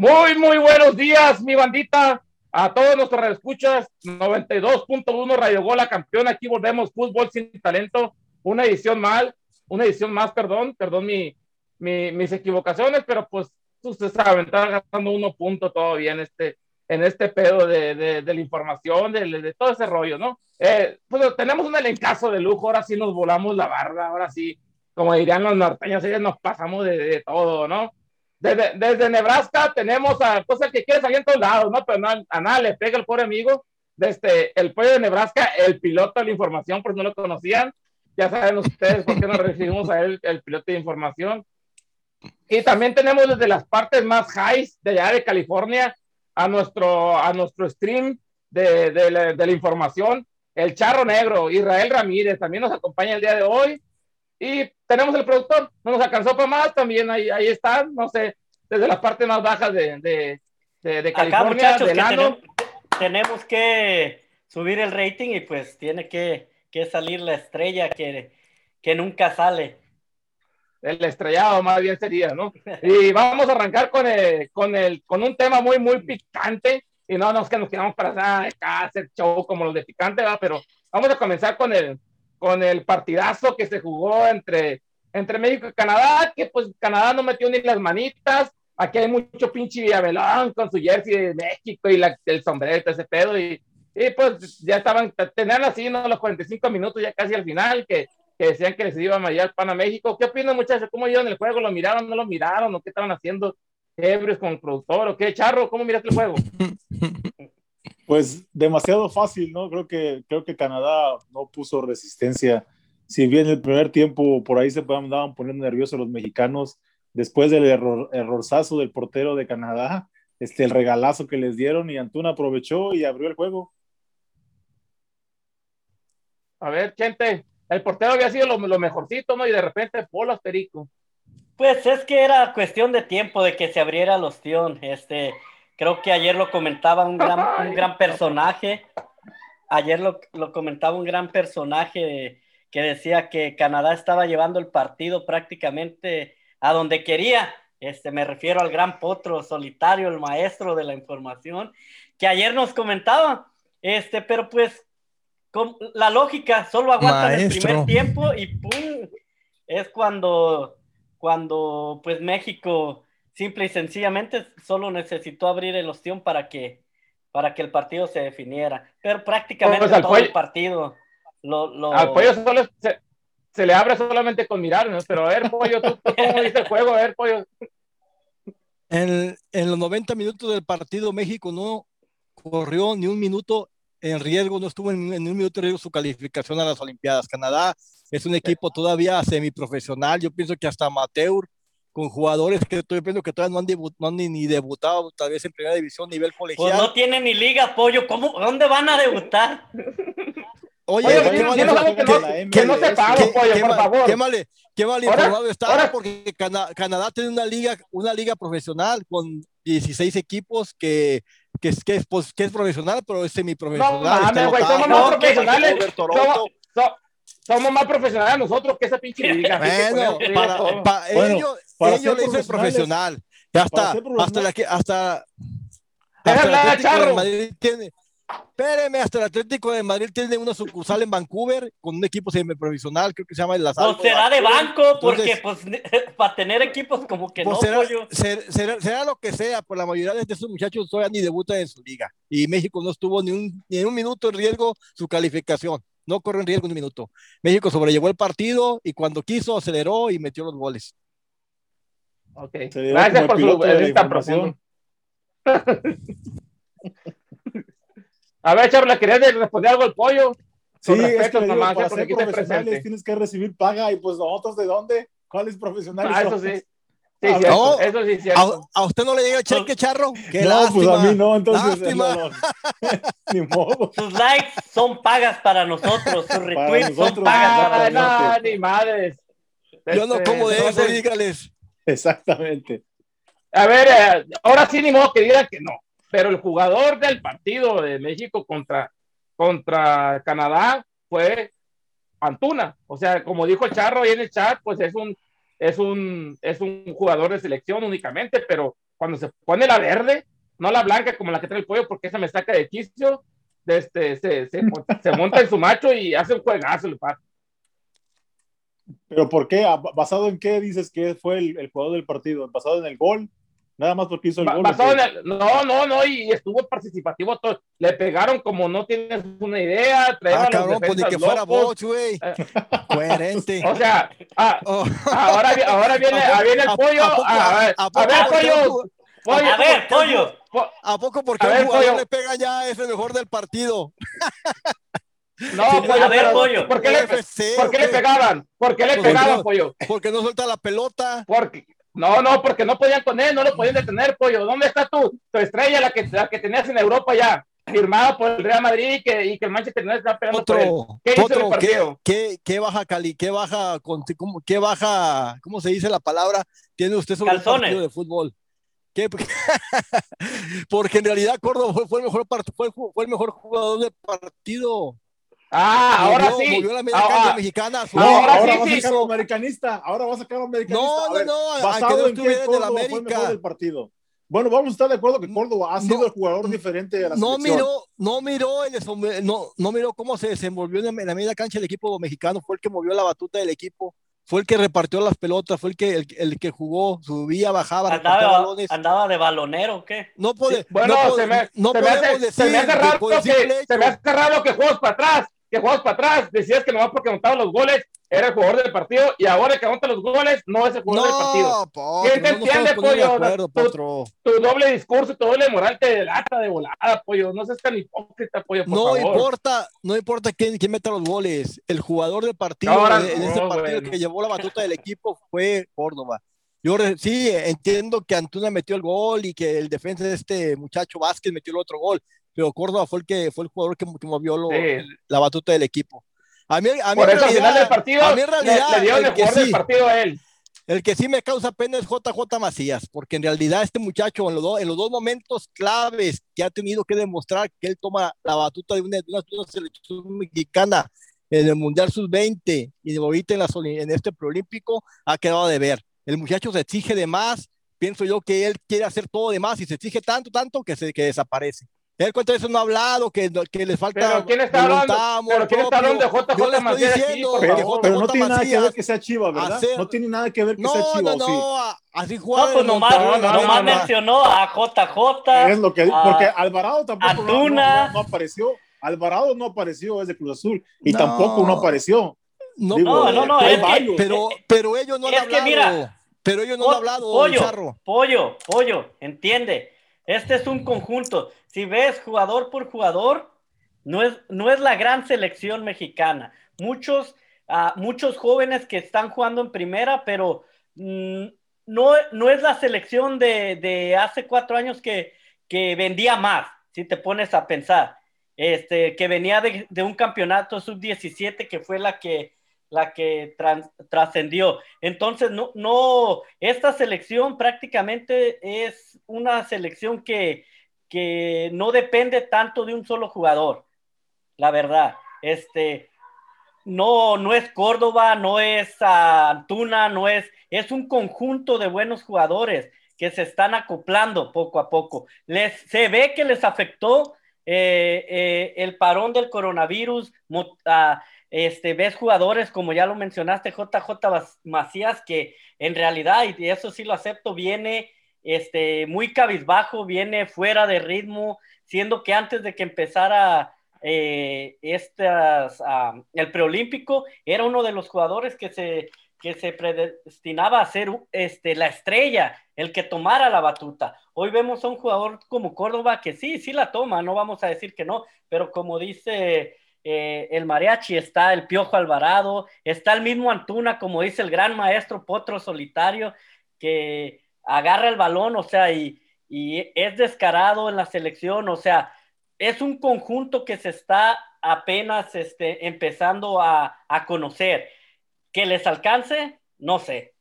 Muy, muy buenos días, mi bandita. A todos nuestros escuchas, 92.1 Radio Gola campeón. Aquí volvemos, fútbol sin talento. Una edición mal, una edición más, perdón, perdón mi, mis equivocaciones, pero pues ustedes saben, está gastando uno punto todavía en este, en este pedo de, de, la información, de, de, todo ese rollo, ¿no? Eh, pues tenemos un elencazo de lujo, ahora sí nos volamos la barra, ahora sí, como dirían los norteños, ellos nos pasamos de, todo, ¿no? Desde, desde, Nebraska tenemos a pues, que quiere salir en todos lados, ¿no? Pero a nada le pega el pobre amigo. Desde el pollo de Nebraska, el piloto de la información, por no lo conocían. Ya saben ustedes por qué nos recibimos a él, el piloto de información. Y también tenemos desde las partes más highs de allá de California a nuestro, a nuestro stream de, de, la, de, la, información, el Charro Negro, Israel Ramírez, también nos acompaña el día de hoy. Y tenemos el productor, no nos alcanzó para más, también ahí, ahí está, no sé, desde las partes más bajas de, de, de California, Acá, tenemos, tenemos, que subir el rating y pues tiene que, que salir la estrella que, que nunca sale el estrellado más bien sería, ¿no? Y vamos a arrancar con, el, con, el, con un tema muy, muy picante, y no, no es que nos quedamos para hacer show como los de picante, ¿va? pero vamos a comenzar con el, con el partidazo que se jugó entre, entre México y Canadá, que pues Canadá no metió ni las manitas, aquí hay mucho pinche Villavellón con su jersey de México y la, el sombrero, ese pedo, y, y pues ya estaban, tenían así, ¿no? Los 45 minutos ya casi al final, que que decían que les iba a el pan a México. ¿Qué opinan, muchachos? ¿Cómo iban el juego? ¿Lo miraron? ¿No lo miraron? ¿O qué estaban haciendo ebrios con el productor? ¿O qué, Charro? ¿Cómo miraste el juego? Pues demasiado fácil, ¿no? Creo que, creo que Canadá no puso resistencia. Si bien el primer tiempo por ahí se andaban poniendo nerviosos los mexicanos, después del error, errorzazo del portero de Canadá, este, el regalazo que les dieron y Antuna aprovechó y abrió el juego. A ver, gente, el portero había sido lo, mejorcito, ¿no? Y de repente, Polo Perico. Pues es que era cuestión de tiempo de que se abriera el ostión. Este, creo que ayer lo comentaba un gran, un gran personaje. Ayer lo, lo, comentaba un gran personaje que decía que Canadá estaba llevando el partido prácticamente a donde quería. Este, me refiero al gran potro solitario, el maestro de la información, que ayer nos comentaba. Este, pero pues con la lógica, solo aguanta el primer tiempo y ¡pum! Es cuando, cuando pues México simple y sencillamente solo necesitó abrir el ostión para que, para que el partido se definiera. Pero prácticamente pues todo el partido lo, Al pollo solo se, le abre solamente con mirar, Pero a ver, pollo, ¿tú, cómo viste el juego? A ver, pollo. En, en los 90 minutos del partido, México no corrió ni un minuto en riesgo, no estuvo en, un minuto de riesgo su calificación a las Olimpiadas. Canadá es un equipo todavía semiprofesional, yo pienso que hasta amateur, con jugadores que estoy viendo que todavía no han, no han ni, debutado, tal vez en primera división, nivel colegial. Pues no tienen ni liga, apoyo, ¿cómo, ¿dónde van a debutar? Oye, qué, mal, qué, no se pollo, por favor. Qué mal, qué mal informado está, porque Canadá tiene una liga, una liga profesional con 16 equipos que que es, que es, pues, que es profesional, pero es semiprofesional. No mames, güey, somos más profesionales. Somos, somos, más profesionales nosotros que esa pinche liga. Bueno, para, para ellos, para ellos le dicen profesional. Ya está, hasta la que, hasta, hasta el Charro. Madrid tiene, Espéreme, hasta el Atlético de Madrid tiene una sucursal en Vancouver con un equipo semiprovisional, creo que se llama el Lazaro. No será de banco, porque pues para tener equipos como que pues no. Será, será, lo que sea, pues la mayoría de estos muchachos todavía ni debutan en su liga. Y México no estuvo ni un, ni un minuto en riesgo su calificación. No corrió en riesgo ni un minuto. México sobrellevó el partido y cuando quiso aceleró y metió los goles. Ok, gracias por su esta profundo. A ver, Charla, ¿querías responder algo al pollo? Sí, es que nomás, para ser profesionales tienes que recibir paga y pues nosotros de dónde? ¿Cuáles profesionales? Ah, eso sí. Sí, cierto, eso sí, cierto. ¿A, usted no le llega cheque, charro? Qué no, pues a mí no, entonces. No, no. Ni modo. Sus likes son pagas para nosotros, sus retweets son pagas para nosotros. No, ni madres. Yo no como de eso, dígales. Exactamente. A ver, eh, ahora sí ni modo que digan que no pero el jugador del partido de México contra, contra Canadá fue Antuna. O sea, como dijo el Charro ahí en el chat, pues es un, es un, es un jugador de selección únicamente, pero cuando se pone la verde, no la blanca como la que trae el pollo, porque esa me saca de quicio, este, se, se, se monta en su macho y hace un juegazo el par. ¿Pero por qué? ¿Basado en qué dices que fue el, el jugador del partido? ¿Basado en el gol? Nada más porque hizo el gol. El, no, no, no, y estuvo participativo. Todo. Le pegaron como no tienes una idea. Ah, cabrón, pues ni que fuera Boch, güey. Eh, Coherente. O sea, ah, oh. ahora, ahora viene, a, viene el pollo. A, ver, a, ver, pollo. pollo. A ver, pollo. ¿A poco porque a el jugador le pega ya es el mejor del partido? No, pollo, a ver, pollo. ¿Por qué, le, ¿por qué le pegaban? ¿Por qué le pegaban, pollo? Porque no suelta la pelota. Porque, no, no, porque no podían con él, no lo podían detener, pollo. ¿Dónde está tu, tu estrella, la que, la que tenías en Europa ya? Firmada por el Real Madrid y que, y que el Manchester United está peleando otro, por él. ¿Qué otro, ¿qué, qué, qué, baja Cali? ¿Qué baja, cómo, qué baja, cómo se dice la palabra? Tiene usted sobre el partido de fútbol. ¿Qué? Porque en realidad Córdoba fue, fue el mejor fue, fue el mejor jugador del partido. Ah, ahora sí. Movió la ah, mexicana. No, ahora, ahora sí, va a sacar sí. americanista. Ahora va a sacar americanista. No, ver, no, no. Basado en que Córdoba fue el mejor del partido. Bueno, vamos a estar de acuerdo que Córdoba ha sido no, el jugador diferente de la no selección. Miró, no miró, el, no, no miró cómo se desenvolvió en la media cancha el equipo mexicano. Fue el que movió la batuta del equipo. Fue el que repartió las pelotas, fue el que, el, el que jugó, subía, bajaba, andaba, balones. ¿Andaba de balonero o qué? No puede, sí. bueno, no se me, no se me hace, decir, se me hace raro que, que se me hace raro que juegos para atrás que jugabas para atrás, decías que nomás porque anotaba los goles era el jugador del partido y ahora que anota los goles no es el jugador no, del partido. Potro, ¿Quién te no entiende, pollo? Acuerdo, tu, tu, doble discurso, tu doble moral te delata de volada, pollo. No seas tan hipócrita, pollo, por no favor. Importa, no importa quién, quién meta los goles. El jugador del partido, Ahora, en este partido que llevó la batuta del equipo fue Córdoba. Yo sí entiendo que Antuna metió el gol y que el defensa de este muchacho Vázquez metió el otro gol, pero Córdoba fue el que fue el jugador que, que movió lo, sí. la batuta del equipo. A mí, a mí Por eso realidad, al final del partido a mí en realidad, le, le dio el, el jugador sí, del partido a él. El que sí me causa pena es JJ Macías, porque en realidad este muchacho en los, do, en los dos momentos claves que ha tenido que demostrar que él toma la batuta de una, de una, de una selección mexicana en el Mundial Sub-20 y ahorita en, la, en este preolímpico, ha quedado de ver. El muchacho se exige de más, pienso yo que él quiere hacer todo de más y se exige tanto, tanto que, se, que desaparece. Él cuenta eso no ha hablado, que, que le falta. Pero ¿quién está hablando? Pero ¿quién está hablando de JJ Yo le estoy diciendo, aquí, pero, pero no tiene nada que ver que sea Chiva, ¿verdad? Hacer... No tiene nada que ver que no, sea Chiva. No, no, no, sí. así juega. No, pues nomás, no, no, nomás mencionó a JJ. Es lo que a, porque Alvarado tampoco Antuna. no, no, apareció. Alvarado no apareció, es de Cruz Azul. Y tampoco no apareció. No, Digo, no, no, es que, pero, pero ellos no han es hablado. Que mira, pero ellos no han hablado, pollo. Pollo, pollo, entiende. Este es un conjunto. Si ves jugador por jugador, no es, no es la gran selección mexicana. Muchos, uh, muchos jóvenes que están jugando en primera, pero mm, no, no es la selección de, de hace cuatro años que, que, vendía más, si te pones a pensar. Este, que venía de, de un campeonato sub-17 que fue la que la que trascendió. Entonces, no, no, esta selección prácticamente es una selección que, que no depende tanto de un solo jugador, la verdad. Este, no, no es Córdoba, no es Antuna, no es, es un conjunto de buenos jugadores que se están acoplando poco a poco. Les, se ve que les afectó eh, eh, el parón del coronavirus, uh, este, ves jugadores, como ya lo mencionaste, JJ Macías, que en realidad, y eso sí lo acepto, viene este, muy cabizbajo, viene fuera de ritmo, siendo que antes de que empezara eh, estas, uh, el preolímpico, era uno de los jugadores que se, que se predestinaba a ser este, la estrella, el que tomara la batuta. Hoy vemos a un jugador como Córdoba que sí, sí la toma, no vamos a decir que no, pero como dice eh, el mariachi, está el Piojo Alvarado, está el mismo Antuna, como dice el gran maestro Potro Solitario, que agarra el balón, o sea, y, y es descarado en la selección, o sea, es un conjunto que se está apenas este, empezando a, a conocer. Que les alcance, no sé.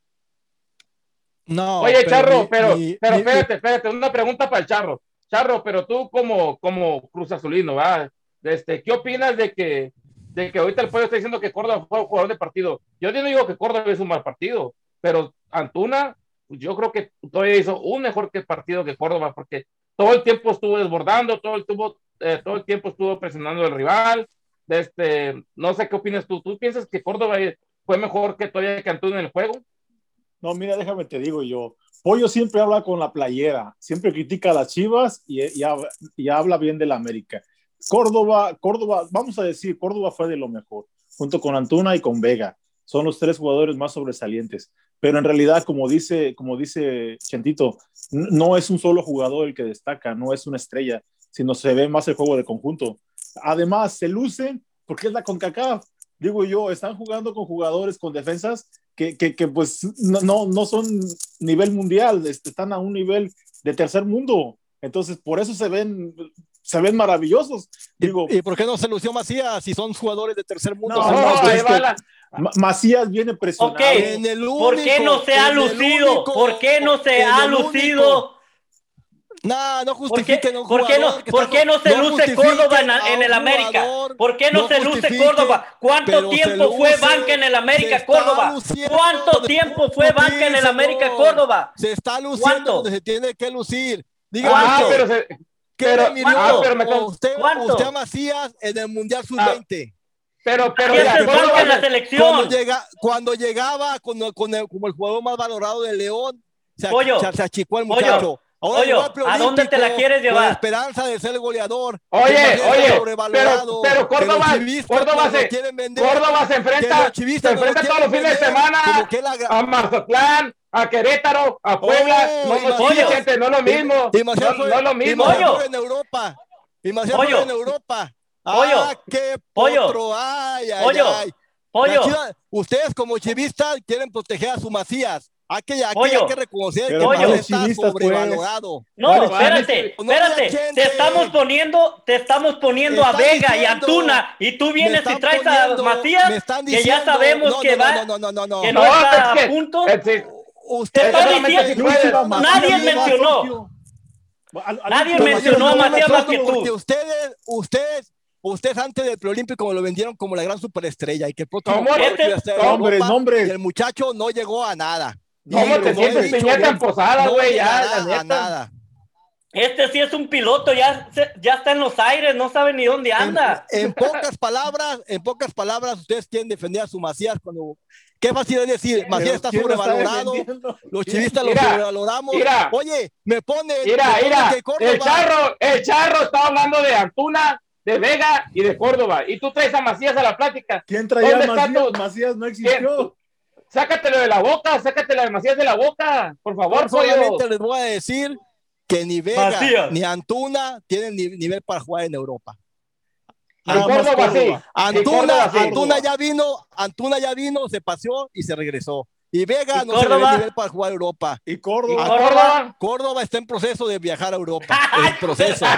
No, Oye, pero Charro, mi, pero, mi, pero mi, espérate, espérate, una pregunta para el Charro. Charro, pero tú como, como Cruz Azulino, ¿verdad? Este, ¿Qué opinas de que, de que ahorita el pueblo está diciendo que Córdoba fue un jugador de partido? Yo no digo que Córdoba es un mal partido, pero Antuna yo creo que todavía hizo un mejor que partido que Córdoba, porque todo el tiempo estuvo desbordando, todo el, tuvo, eh, todo el tiempo estuvo presionando al rival. Este, no sé qué opinas tú. ¿Tú piensas que Córdoba fue mejor que todavía Antuna en el juego? No, mira, déjame te digo yo. Pollo siempre habla con la playera, siempre critica a las Chivas y, y, y habla bien de la América. Córdoba, Córdoba, vamos a decir, Córdoba fue de lo mejor, junto con Antuna y con Vega. Son los tres jugadores más sobresalientes. Pero en realidad, como dice, como dice Chentito, no es un solo jugador el que destaca, no es una estrella, sino se ve más el juego de conjunto. Además, se lucen porque es la CONCACAF. Digo yo, están jugando con jugadores con defensas que, que, que pues no, no son nivel mundial, este, están a un nivel de tercer mundo. Entonces, por eso se ven, se ven maravillosos. Digo, ¿Y, por qué no se lució Macías si son jugadores de tercer mundo? No, no, no es que Macías viene presionado. Okay. En el único, ¿Por qué no se ha lucido? Único, ¿Por qué no se ha lucido? No, no justifique ¿Por qué, ¿por qué no, ¿por qué no se no luce Córdoba en, en el América? ¿Por qué no, no se luce Córdoba? ¿Cuánto tiempo fue banca en el América Córdoba? ¿Cuánto tiempo fue banca en el América Córdoba? Se está luciendo donde se tiene que lucir. Dígame ah, pero, se, pero, ah, pero me usted, usted a Macías en el Mundial Sub-20. Ah, pero, pero, ya, en la selección. Cuando, llega, cuando llegaba con, con el, como el jugador más valorado de León, se, Pollo, se, se achicó el muchacho. Pollo. Oye, ¿a dónde te la quieres llevar? Con esperanza de ser goleador. Oye, oye, pero, pero Córdoba, Córdoba, se, Córdoba se enfrenta, se enfrenta todos los fines de semana a Mazatlán, a Querétaro, a Puebla. Oh, no, gente, no es lo mismo. Y no, no es lo mismo. Y en Europa. Y Pollo. en Europa. Pollo. Ah, qué potro. Ay, ay, Pollo. ay. Pollo. Chiva, ustedes como chivistas quieren proteger a su Macías. Hay que, hay, Pollo. hay que reconocer Pero que Pollo. Macías está sobrevalorado. No, Vale, espérate, no espérate. Te estamos poniendo, te estamos poniendo a Vega y diciendo- Antuna y tú vienes y traes poniendo- a están que ya sabemos no, que va, no, no, no, no, no. que no, No, está es que- a punto. Eh. Usted Te está diciendo, nadie mencionó. Nadie mencionó a Matías más que tú. ustedes, ustedes, ustedes antes del preolímpico me lo vendieron como la gran superestrella y que el próximo Este- nombres. y el muchacho no llegó a nada. ¿Cómo te no sientes, he dicho piñata bien, en posada, no güey? Ya, a nada. Este sí es un piloto, ya, se- ya está en los aires, no sabe ni dónde anda. En, en pocas palabras, en pocas palabras, ustedes quieren defender a su Macías cuando. Qué fácil es decir, Macías está ¿Quién lo está sobrevalorado, los chivistas lo sobrevaloramos. mira. Oye, me pone. Mira, me pone mira, que Córdoba- el charro, el charro está hablando de Antuna, de Vega y de Córdoba. Y tú traes a Macías a la plática. ¿Quién traía ¿Dónde a Macías? tu- Macías no ¿Quién? existió. Sácatelo de la boca, sácatelo de Macías de la boca, por favor, pollo. Solamente les voy a decir que ni Vega Macías. ni Antuna tienen ni- nivel para jugar en Europa. Córdoba. Córdoba. Y Antuna, Córdoba. Antuna ya vino, Antuna ya vino, se paseó y se regresó. Y Vega ¿Y no se le ve Córdoba? nivel para jugar Europa. Y ¿Y Córdoba. Córdoba? Córdoba está en proceso de viajar a Europa. En proceso.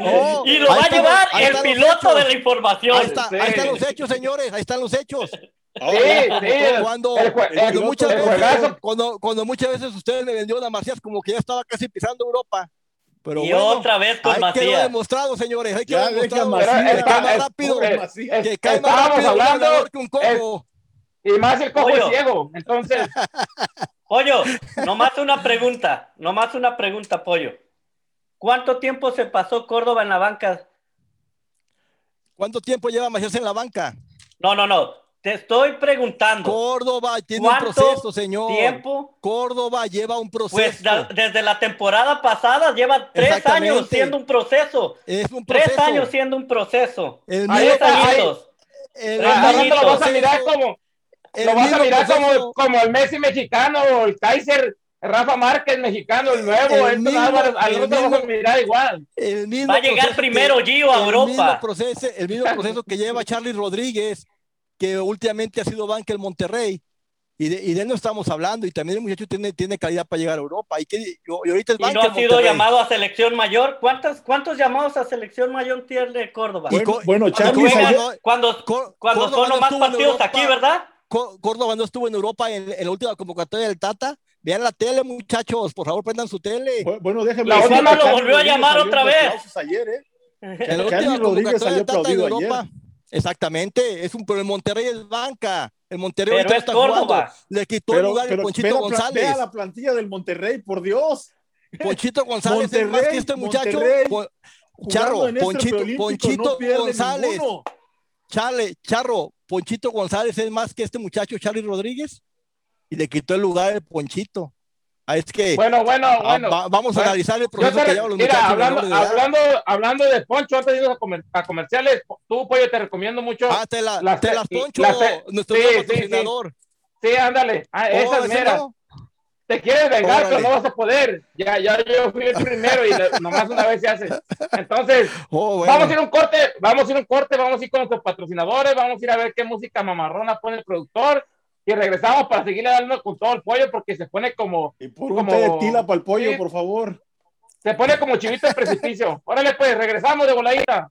Oh, y lo va a llevar el piloto de la información. Ahí, está, Sí. ahí están los hechos, señores. Ahí están los hechos. Sí, sí. Cuando, muchas veces, cuando, cuando muchas veces ustedes me vendieron a Macías como que ya estaba casi pisando Europa. Pero y bueno, otra vez con quedó Macías. demostrado, señores. Ahí Ya quedó deja demostrado. Macías. que cae más rápido, es- que cae más rápido hablando- que un coco. Y más el cojo Pollo. es ciego. Entonces, Pollo, nomás una pregunta, nomás una pregunta, Pollo. ¿Cuánto tiempo se pasó Córdoba en la banca? ¿Cuánto tiempo lleva Macías en la banca? No, no, no. Te estoy preguntando. Córdoba tiene un ¿Cuánto proceso, señor. tiempo? Córdoba lleva un proceso. Pues da- desde la temporada pasada lleva tres años siendo un proceso. es un proceso. Tres años siendo un proceso. El Ahí añitos. el Tres al rato añitos. lo vas a mirar como, el lo vas a mirar como, como el Messi mexicano o el Kaiser Rafa Márquez mexicano, el nuevo. El mismo- Álvarez, al el rato lo vas a mirar igual. El mismo Va a llegar primero que- Gio a el Europa. Mismo proceso, el mismo proceso que lleva Charlie Rodríguez, que últimamente ha sido banca el Monterrey. Y de, y de él no estamos hablando. Y también el muchacho tiene, tiene calidad para llegar a Europa. Y, que, y ahorita es Y no ha sido Monterrey. llamado a selección mayor. ¿Cuántos, cuántos llamados a selección mayor tiene Córdoba? Bueno, bueno, Cuando, Charlie juegan- ayer- cuando, Cor- cuando Córdoba son estuvo en partidos Europa. aquí, ¿verdad? Có- Córdoba no estuvo en Europa en, en la última convocatoria del Tata. Vean la tele, muchachos. Por favor, prendan su tele. Bu- Bueno, déjeme La que lo volvió a llamar otra vez. ayer, ¿eh? Última Rodríguez convocatoria salió del Tata en aplaudido Europa. ayer. Exactamente, es un pero el Monterrey es banca. El Monterrey Pero es está Córdoba. jugando. Le quitó el lugar de Ponchito ve la pla- González. Vea la plantilla del Monterrey, por Dios. Ponchito González es más Monterrey, que este muchacho. Monterrey, Charro, este Ponchito, Ponchito no González. ninguno. Chale, Charro, Ponchito González es más que este muchacho Charlie Rodríguez y le quitó el lugar de Ponchito. Ah, es que Bueno, bueno, ah, bueno. va- vamos a Bueno, analizar el proceso te- que llevan los mira, muchachos hablando, de hablando, hablando de Poncho, antes de irnos a, comer- a comerciales, tú, Pollo, te recomiendo mucho. Ah, te, la, las- te las poncho, las- nuestro sí, nuevo sí, sí. patrocinador. Sí, ándale. Ah, Oh, esas ¿ese meras. no? Te quieres vengar, Órale. pero no vas a poder. Ya, ya yo fui el primero y nomás una vez se hace. Entonces, Oh, bueno. vamos a ir a un corte, vamos a ir a un corte, vamos a ir con nuestros patrocinadores, vamos a ir a ver qué música mamarrona pone el productor y regresamos para seguirle dando con todo el pollo porque se pone como, Y por un Como- té de tila para el pollo, Sí. por favor. se pone como chivito en precipicio. Órale, pues, regresamos de voladita.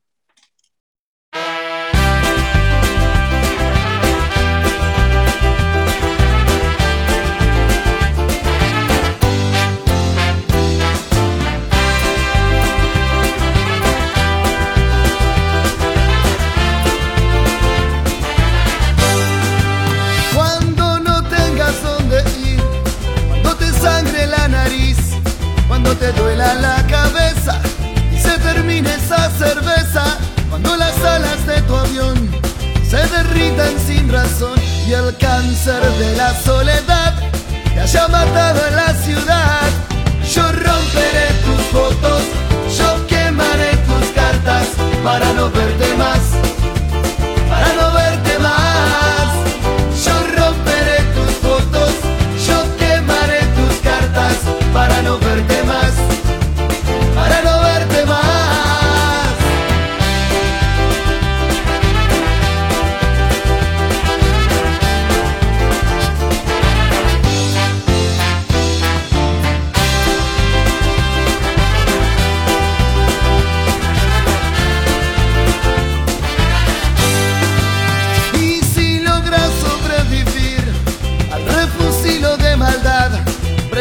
Cuando te duela la cabeza y se termine esa cerveza, cuando las alas de tu avión se derritan sin razón y el cáncer de la soledad te haya matado en la ciudad, yo romperé tus fotos, yo quemaré tus cartas para no verte más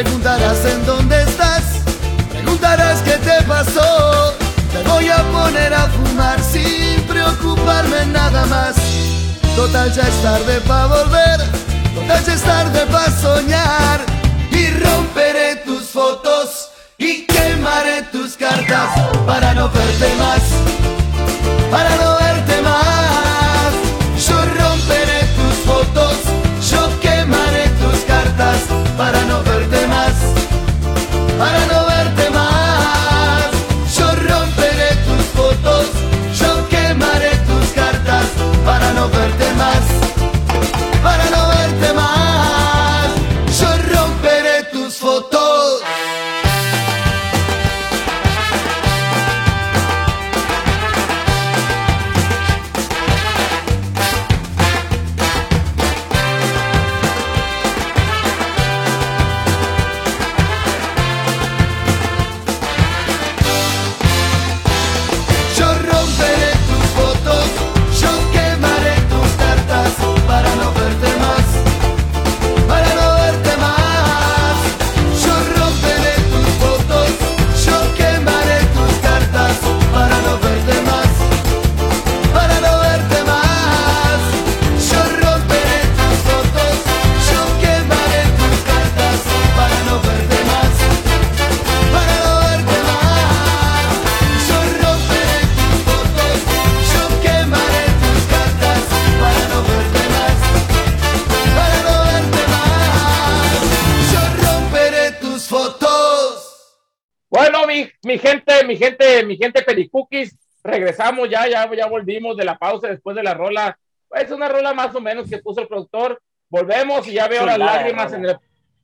preguntarás en dónde estás, preguntarás qué te pasó. Te voy a poner a fumar sin preocuparme nada más. Total ya es tarde para volver, total ya es tarde para soñar. Y romperé tus fotos y quemaré tus cartas para no verte más para no mi gente, Pericookies, regresamos ya, ya, ya volvimos de la pausa después de la rola. Es una rola más o menos que puso el productor. Volvemos y ya veo las lágrimas en el,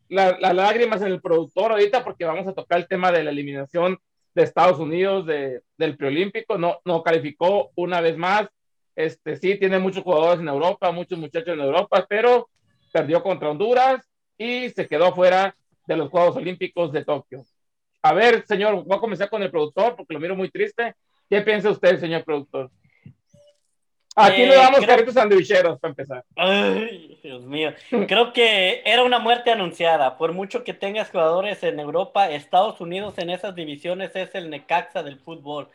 la- las lágrimas en el productor ahorita porque vamos a tocar el tema de la eliminación de Estados Unidos de, del preolímpico. No, no calificó una vez más. Este sí tiene muchos jugadores en Europa, muchos muchachos en Europa, pero perdió contra Honduras y se quedó fuera de los Juegos Olímpicos de Tokio. A ver, señor, voy a comenzar con el productor porque lo miro muy triste. ¿Qué piensa usted, señor productor? Aquí Eh, le damos creo- carritos sandwicheros para empezar. Ay, Dios mío. Creo que era una muerte anunciada. Por mucho que tengas jugadores en Europa, Estados Unidos en esas divisiones es el Necaxa del fútbol.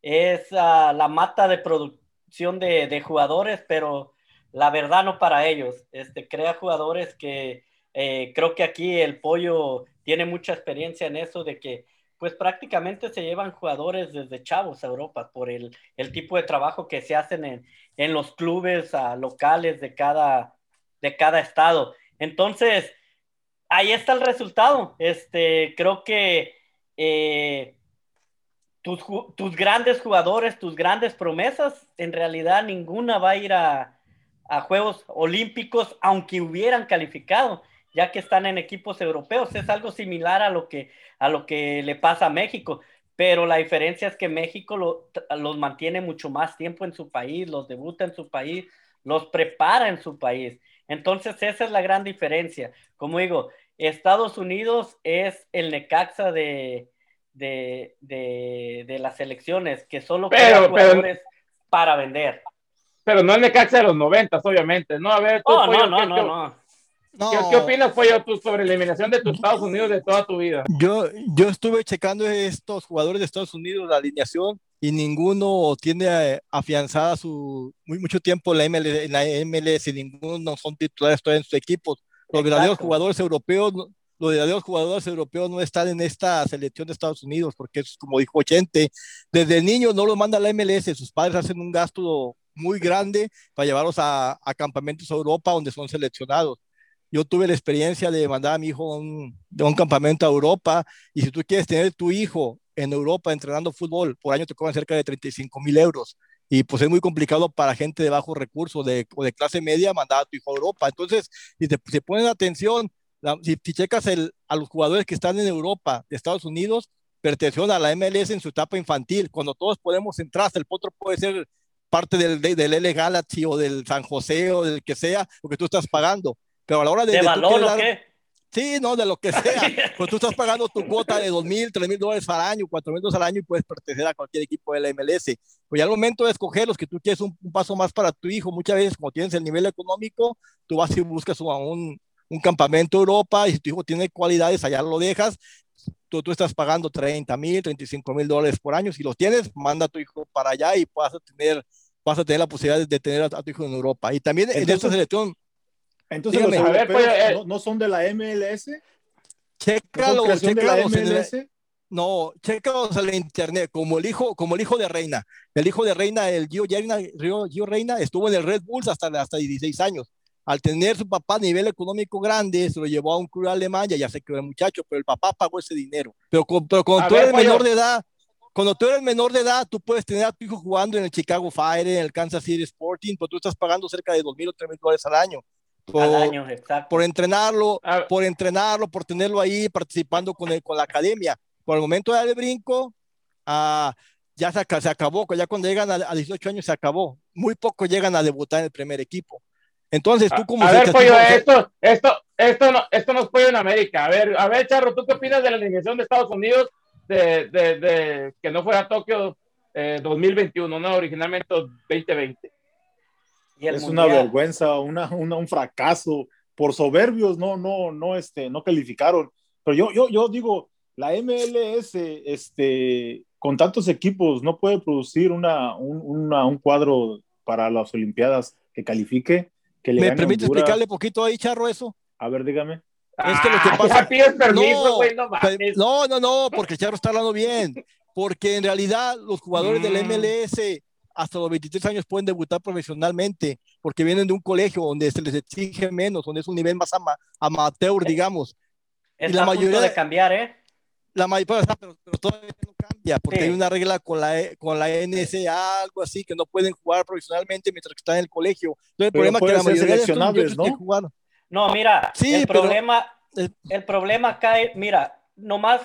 Es ah, la mata de produ- selección de, de, jugadores, pero la verdad no para ellos. Este, crea jugadores que eh, creo que aquí el pollo tiene mucha experiencia en eso de que pues prácticamente se llevan jugadores desde chavos a Europa por el, el tipo de trabajo que se hacen en, en los clubes locales de cada, de cada estado. Entonces, ahí está el resultado. Este, creo que eh, tus, tus, grandes jugadores, tus grandes promesas, en realidad ninguna va a ir a, a Juegos Olímpicos, aunque hubieran calificado ya que están en equipos europeos. Es algo similar a lo que, a lo que le pasa a México, pero la diferencia es que México lo, los mantiene mucho más tiempo en su país, los debuta en su país, los prepara en su país. Entonces, esa es la gran diferencia. Como digo, Estados Unidos es el Necaxa de, de, de, de las elecciones, que solo pero, jugadores pero, para vender. Pero no el Necaxa de los noventas, obviamente. No, a ver, tú, oh, no, no, no, no. No. ¿Qué, ¿Qué, opinas, Pollo, tú sobre la eliminación de tus Estados Unidos de toda tu vida? Yo, yo estuve checando estos jugadores de Estados Unidos, la alineación, y ninguno tiene eh, afianzada su muy mucho tiempo la MLS, en la MLS y ninguno son titulares todavía en sus equipos. Los verdaderos jugadores europeos, los verdaderos jugadores europeos no están en esta selección de Estados Unidos, porque es como dijo Chente, desde niños no los manda la MLS, sus padres hacen un gasto muy grande para llevarlos a, a campamentos a Europa donde son seleccionados yo tuve la experiencia de mandar a mi hijo de un campamento a Europa y si tú quieres tener tu hijo en Europa entrenando fútbol, por año te cobran cerca de 35 mil euros y pues es muy complicado para gente de bajos recursos de, o de clase media mandar a tu hijo a Europa. Entonces, si te si ponen atención, la, si, si, checas el, a los jugadores que están en Europa, de Estados Unidos, pertenecen a la MLS en su etapa infantil. Cuando todos podemos entrar, hasta el potro puede ser parte del, del L Galaxy o del San José o del que sea, porque tú estás pagando. Pero a la hora de... ¿De, de balón o qué? Sí, no, de lo que sea. pues tú estás pagando tu cuota de dos mil, tres mil dólares al año, cuatro mil dólares al año y puedes pertenecer a cualquier equipo de la MLS. Pues ya al momento de escoger los que tú quieres un, un, paso más para tu hijo, muchas veces como tienes el nivel económico, tú vas y buscas un, un campamento Europa y si tu hijo tiene cualidades, allá lo dejas. Tú, tú estás pagando 30 mil, 35 mil dólares por año. Si los tienes, manda a tu hijo para allá y vas a tener, vas a tener la posibilidad de tener a, a tu hijo en Europa. Y también Entonces, en esta selección entonces Dígame, los europeos ver, pues, eh, no, no, son de la MLS. Chécalo, ¿No chécalo de la MLS? no, la internet, como el hijo, como el hijo de Reina. El hijo de Reina, el Gio, Reina, Gio Reina, estuvo en el Red Bulls hasta, hasta 16 años. Al tener su papá a nivel económico grande, se lo llevó a un club alemán, ya, ya se quedó el muchacho, pero el papá pagó ese dinero. Pero, pero cuando a tú ver, eres menor de edad, cuando tú eres menor de edad, tú puedes tener a tu hijo jugando en el Chicago Fire, en el Kansas City Sporting, pero tú estás pagando cerca de 2.000 o 3.000 dólares al año por, al año, por entrenarlo, por entrenarlo, por tenerlo ahí participando con, el, con la academia. Por el momento de dar el brinco, uh, ya se, se, acabó, ya cuando llegan a, a, 18 años se acabó. Muy pocos llegan a debutar en el primer equipo. Entonces, tú como... A, a ver, pollo, esto, esto, esto, no, esto no es pollo en América. A ver, a ver, Charro, ¿tú qué opinas de la alineación de Estados Unidos de, de, de que no fuera Tokio eh, 2021, no, originalmente 2020? Es mundial. una vergüenza, una, una, un fracaso. Por soberbios no, no, no, este, no calificaron. Pero yo, yo, yo digo, la MLS, este, con tantos equipos, no puede producir una, un, una, un cuadro para las Olimpiadas que califique. Que le ¿Me permite Honduras. explicarle poquito ahí, Charro, eso? A ver, dígame. Es que lo que pasa. Permiso, no, wey, no, no, no, no, porque Charro está hablando bien. Porque en realidad los jugadores mm. del MLS hasta los 23 años pueden debutar profesionalmente, porque vienen de un colegio donde se les exige menos, donde es un nivel más ama, amateur, digamos. Está y la mayoría de cambiar, ¿eh? La mayoría, pero, pero todavía no cambia, porque sí. hay una regla con la, con la NSA, algo así, que no pueden jugar profesionalmente mientras que están en el colegio. Entonces, el problema es que la mayoría de estos ¿no? jugar. No, mira, sí, el, pero, problema, el, el problema cae, mira, nomás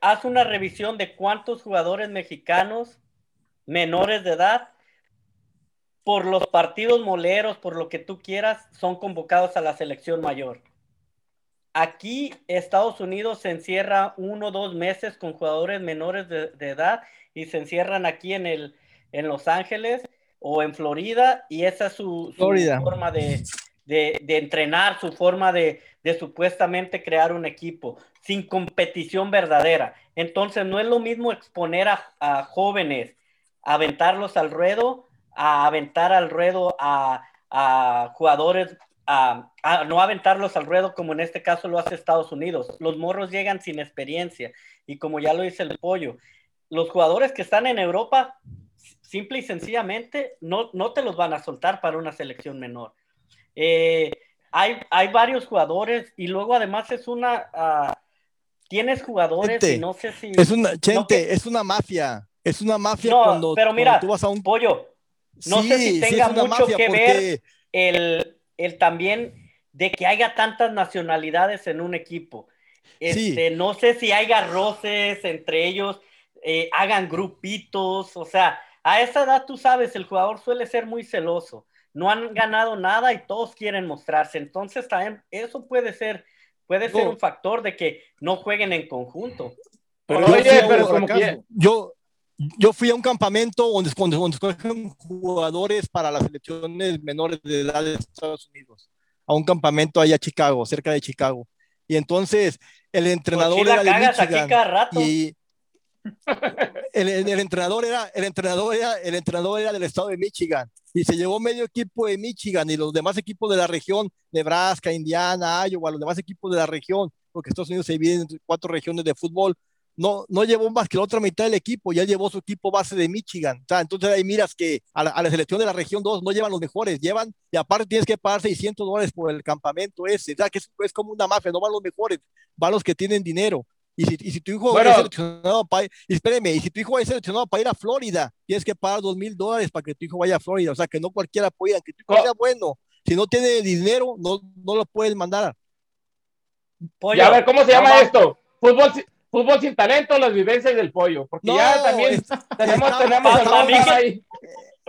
haz una revisión de cuántos jugadores mexicanos menores de edad, por los partidos moleros, por lo que tú quieras, son convocados a la selección mayor. Aquí Estados Unidos se encierra uno o dos meses con jugadores menores de, de, edad y se encierran aquí en, el, en Los Ángeles o en Florida y esa es su, su forma de, de, de, entrenar, su forma de, de supuestamente crear un equipo sin competición verdadera. Entonces no es lo mismo exponer a, a jóvenes aventarlos al ruedo a aventar al ruedo a, a jugadores, a, a, no aventarlos al ruedo como en este caso lo hace Estados Unidos. Los morros llegan sin experiencia y como ya lo dice el pollo, los jugadores que están en Europa, simple y sencillamente, no, no te los van a soltar para una selección menor. Eh, hay, hay varios jugadores y luego además es una... Uh, tienes jugadores Chente, y no sé si... Es una, no que, es una mafia. Es una mafia no, cuando, pero mira, cuando tú vas a un... pollo. No sí, sé si tenga sí mucho que porque... ver el, el, también de que haya tantas nacionalidades en un equipo. Este, sí. No sé si haya roces entre ellos, eh, hagan grupitos, o sea, a esa edad tú sabes, el jugador suele ser muy celoso. No han ganado nada y todos quieren mostrarse. Entonces, también eso puede ser, puede ser un factor de que no jueguen en conjunto. Pero oye, pero como que yo, yo fui a un campamento donde, donde, donde escogen jugadores para las selecciones menores de edad de Estados Unidos. A un campamento allá a Chicago, cerca de Chicago. Y entonces el entrenador pues era de Michigan. Rato. Y el, el, el, entrenador era, el entrenador era, el entrenador era del estado de Michigan. Y se llevó medio equipo de Michigan y los demás equipos de la región, Nebraska, Indiana, Iowa, los demás equipos de la región, porque Estados Unidos se divide en cuatro regiones de fútbol, no, no llevó más que la otra mitad del equipo, ya llevó su equipo base de Michigan. O sea, entonces ahí miras que a la, a la, selección de la región 2 no llevan los mejores, llevan, y aparte tienes que pagar 600 dólares por el campamento ese. O sea, que es, es como una mafia, no van los mejores, van los que tienen dinero. Y si, y si tu hijo bueno, es seleccionado para y espéreme, y si tu hijo es seleccionado para ir a Florida, tienes que pagar dos mil dólares para que tu hijo vaya a Florida. O sea, que no cualquiera pueda, que tu hijo oh. sea bueno. Si no tiene dinero, no, no lo puedes mandar. Pollo, ya, a ver, ¿cómo se llama esto? Fútbol, fútbol sin talento, las vivencias del pollo. Porque no, ya también es, tenemos, está, tenemos está, que, ahí.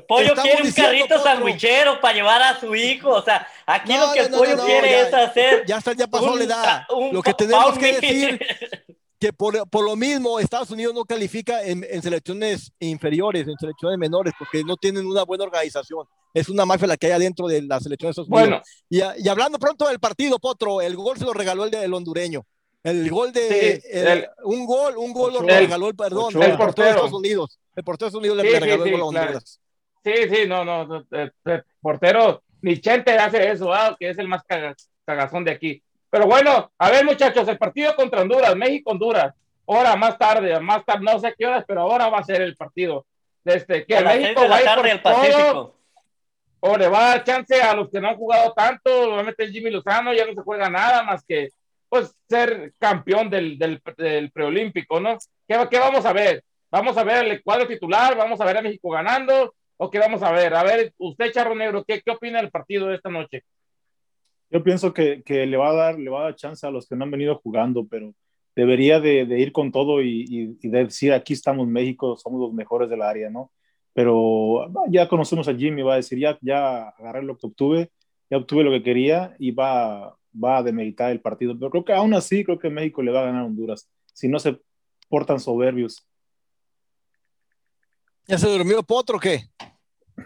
Pollo quiere un carrito sandwichero para llevar a su hijo. O sea, aquí no, lo que el pollo quiere ya, es hacer. Ya, está, ya pasó la edad. Lo que tenemos que decir que por, por, lo mismo Estados Unidos no califica en, en, selecciones inferiores, en selecciones menores, porque no tienen una buena organización. Es una mafia la que hay adentro de la selección de Estados Unidos. Bueno. Y, y, hablando pronto del partido, Potro, el gol se lo regaló el, el hondureño. El gol de sí, el, el, un gol, un gol Ochoa, lo regaló el perdón, Ochoa, el portero de Estados Unidos. El portero de Estados Unidos sí, le regaló sí, el gol a Honduras. Claro. Sí, sí, no, no, el, el portero, ni Chente hace eso, ah, que es el más cagazón de aquí. Pero bueno, a ver muchachos, el partido contra Honduras, México-Honduras, hora más tarde, más tarde, no sé qué horas, pero ahora va a ser el partido. Desde que a México de la va a ir tarde por al Pacífico. todo, o le va a dar chance a los que no han jugado tanto, obviamente Jimmy Lozano ya no se juega nada más que pues ser campeón del, del, del preolímpico, ¿no? ¿Qué, ¿Qué, vamos a ver? ¿Vamos a ver el cuadro titular? ¿Vamos a ver a México ganando? ¿O qué vamos a ver? A ver, usted, Charro Negro, ¿qué, qué opina del partido de esta noche? Yo pienso que, que, le, va a dar, le va a dar chance a los que no han venido jugando, pero debería de, de ir con todo y, y, y, decir, aquí estamos México, somos los mejores del área, ¿no? Pero ya conocemos a Jimmy, va a decir, ya, ya agarré lo que obtuve, ya obtuve lo que quería y va, va a demeritar el partido. Pero creo que aún así, creo que México le va a ganar a Honduras, si no se portan soberbios. ¿Ya se durmió Potro o qué?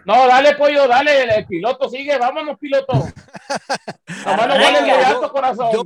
No, dale, pollo, dale, el, el piloto sigue, vámonos, piloto. Nomás no vale el alto corazón. Yo,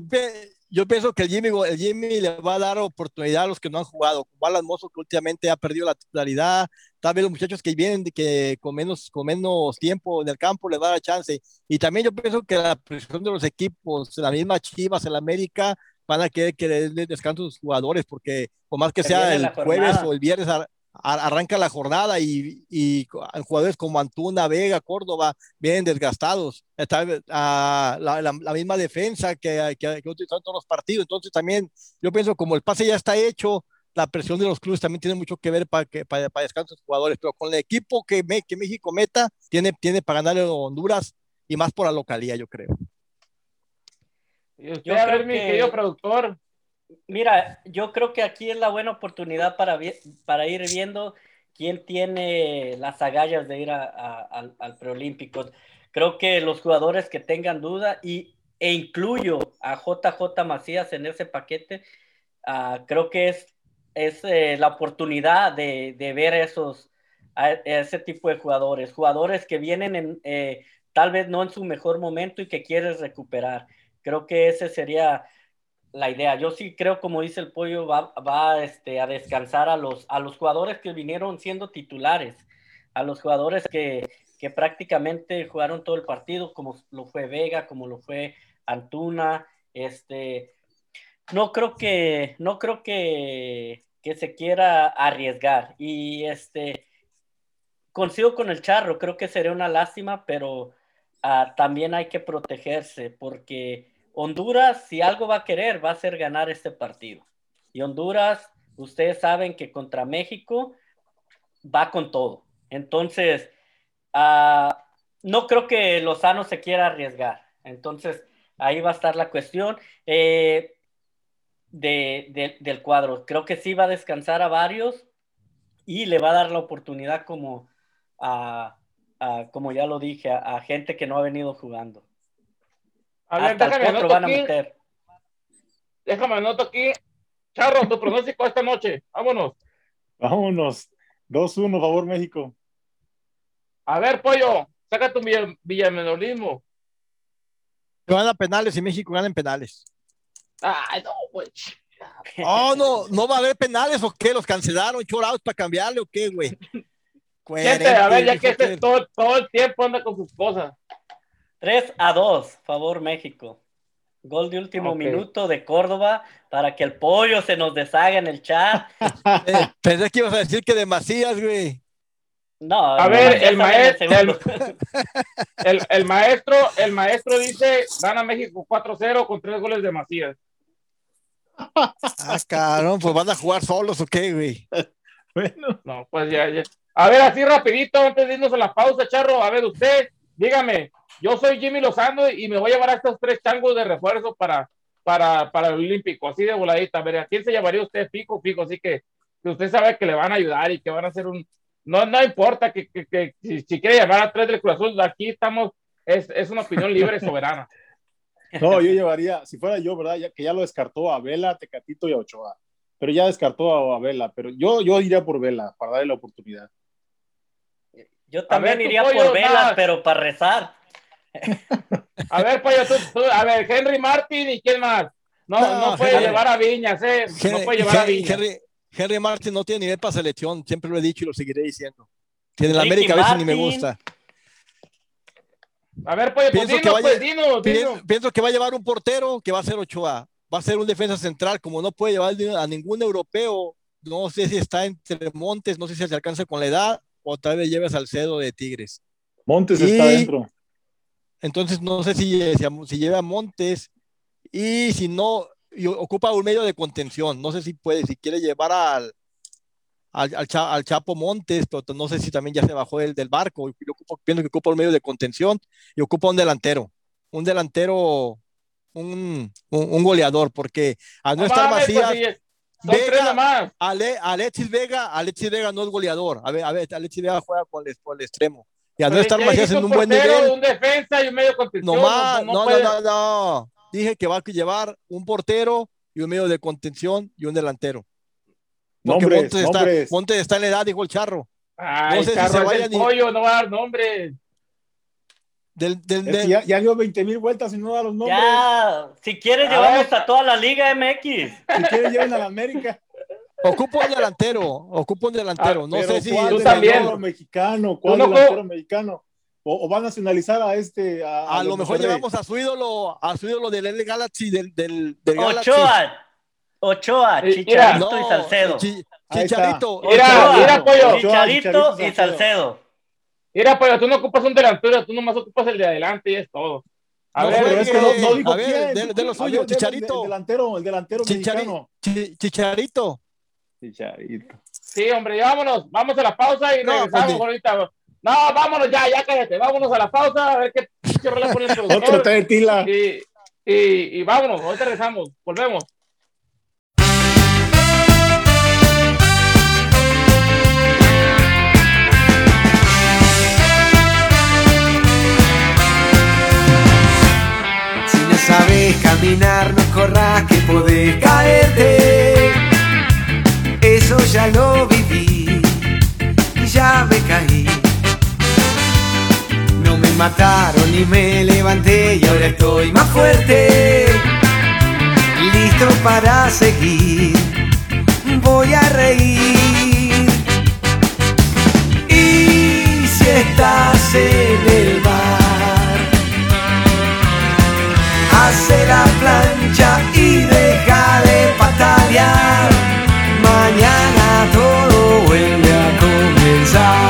yo, pienso que el Jimmy, el Jimmy le va a dar oportunidad a los que no han jugado, como Alan Mozo, que últimamente ha perdido la titularidad, tal vez los muchachos que vienen que con menos, con menos tiempo en el campo le va a dar chance. Y también yo pienso que la presión de los equipos, la misma Chivas, el América, van a querer que les descanso a sus jugadores, porque por más que sea el jueves o el viernes, arranca la jornada y, y, jugadores como Antuna, Vega, Córdoba vienen desgastados. Está uh, la, la, la, misma defensa que, que, que utilizan todos los partidos. Entonces también yo pienso como el pase ya está hecho, la presión de los clubes también tiene mucho que ver para que para, para descanso de los jugadores, pero con el equipo que, me, que México meta, tiene, tiene para ganarle a Honduras y más por la localía, yo creo. Y usted, yo a ver, mi querido productor, Mira, yo creo que aquí es la buena oportunidad para, para ir viendo quién tiene las agallas de ir al, al, preolímpico. Creo que los jugadores que tengan duda y, e incluyo a JJ Macías en ese paquete, uh, creo que es, es eh, la oportunidad de, de ver esos, a, a, ese tipo de jugadores, jugadores que vienen en, eh, tal vez no en su mejor momento y que quieres recuperar. Creo que ese sería la idea. Yo sí creo, como dice el pollo, va, va este, a descansar a los, a los jugadores que vinieron siendo titulares. a los jugadores que, que prácticamente jugaron todo el partido, como lo fue Vega, como lo fue Antuna, este, no creo que, no creo que, que se quiera arriesgar. Y este, consigo con el charro, creo que sería una lástima, pero ah, también hay que protegerse, porque Honduras, si algo va a querer, va a ser ganar este partido. Y Honduras, ustedes saben que contra México va con todo. Entonces, ah, no creo que Lozano se quiera arriesgar. Entonces, ahí va a estar la cuestión. Eh, de, del cuadro. Creo que sí va a descansar a varios y le va a dar la oportunidad como como ya lo dije, a, gente que no ha venido jugando. A ver, Hasta déjame van a meter. Déjame anoto aquí. Charro, tu pronóstico esta noche. Vámonos. Vámonos. 2-1, favor, México. A ver, pollo, saca tu villamenolismo. Van a penales y México gana en penales. Ay, no, güey. Oh, no, no va a haber penales o qué, los cancelaron, chorados para cambiarle o qué, güey. a ver, ya que este todo, todo, el tiempo anda con sus cosas. 3 a 2, favor México. Gol de último minuto de Córdoba para que el pollo se nos deshaga en el chat. Eh, pensé que ibas a decir que de Macías, güey. No, a ver, el maestro, el, el, maestro, el maestro dice, gana México 4-0 con tres goles de Macías. Ah, cabrón, pues van a jugar solos o qué, güey. Bueno. No, pues ya, ya. A ver, así rapidito, antes de irnos a la pausa, Charro, a ver, usted, dígame, yo soy Jimmy Lozano y me voy a llevar a estos tres changos de refuerzo para, para, para el Olímpico, así de voladita. A ver, ¿a quién se llamaría usted? Pico, pico, así que, que usted sabe que le van a ayudar y que van a hacer un, no, no importa que, que, que si, quiere llamar a tres del Cruz Azul, aquí estamos, es, es una opinión libre y soberana. No, yo llevaría, si fuera yo, ¿verdad? Ya, que ya lo descartó a Vela, Tecatito y a Ochoa. Pero ya descartó a, Vela. Pero yo, yo iría por Vela para darle la oportunidad. Yo también iría por Vela, pero para rezar. A ver, pollo, tú, a ver, Henry Martin y quién más. No, no, puede llevar a Viñas, ¿eh? no puede llevar a Viñas. Henry Martin no tiene nivel para selección, siempre lo he dicho y lo seguiré diciendo. Tiene la América a veces ni me gusta. A ver, pues, pienso, que pues, Pienso, que va a llevar un portero que va a ser Ochoa. Va a ser un defensa central, como no puede llevar a ningún europeo. No sé si está entre Montes, no sé si se alcanza con la edad, o tal vez lleve a Salcedo de Tigres. Montes está dentro. Entonces no sé si, si, si lleva a Montes y si no, y ocupa un medio de contención. No sé si puede, si quiere llevar al, al, Chapo Montes, pero no sé si también ya se bajó el del barco. Yo ocupo, pienso que ocupa un medio de contención y ocupa un delantero. Un delantero, un, un, goleador, porque al no, estar vacía. Pues, Vega, Ale, Alexis Vega, Alexis Vega no es goleador. A ver, a ver, Alexis Vega juega con el, con el extremo. Y al no estar Macías en un buen nivel. Un defensa y un medio contención. No, más, no, no, no, no, dije que va a llevar un portero y un medio de contención y un delantero. Porque Montes, está, Montes, está, en la edad, dijo el charro. no sé si se vaya ni... pollo, no va a dar nombre. Del, del, del... Ya, ya, dio 20 mil vueltas y no da los nombres. Ya, si quieres, llevamos a toda la Liga MX. Si quieres, lleven a la América. Ocupo un delantero, ocupo un delantero. Ah, no sé si. ¿Cuál delantero mexicano? ¿Cuál delantero mexicano? o, van a nacionalizar a este. A, lo mejor llevamos a su ídolo, a su ídolo del L Galaxy, del, del, del Ochoa. Ochoa, Chicharito y Salcedo. Chicharito. Mira, mira, pollo. Chicharito y Salcedo. Mira, pollo, tú no ocupas un delantero, tú nomás ocupas el de adelante y es todo. A ver, es que no, no a ver, de, de, lo suyo, Chicharito. El, delantero, el delantero mexicano. Chicharito. Chicharito. Sí, hombre, vámonos, vamos a la pausa y no, regresamos ahorita. No, vámonos ya, ya cállate, vámonos a la pausa a ver qué, qué pone el Otro té tila. Y, y, y vámonos, ahorita regresamos, volvemos. mataron y me levanté y ahora estoy más fuerte. Listo para seguir, voy a reír. Y si estás en el bar, hace la plancha y deja de patalear. Mañana todo vuelve a comenzar.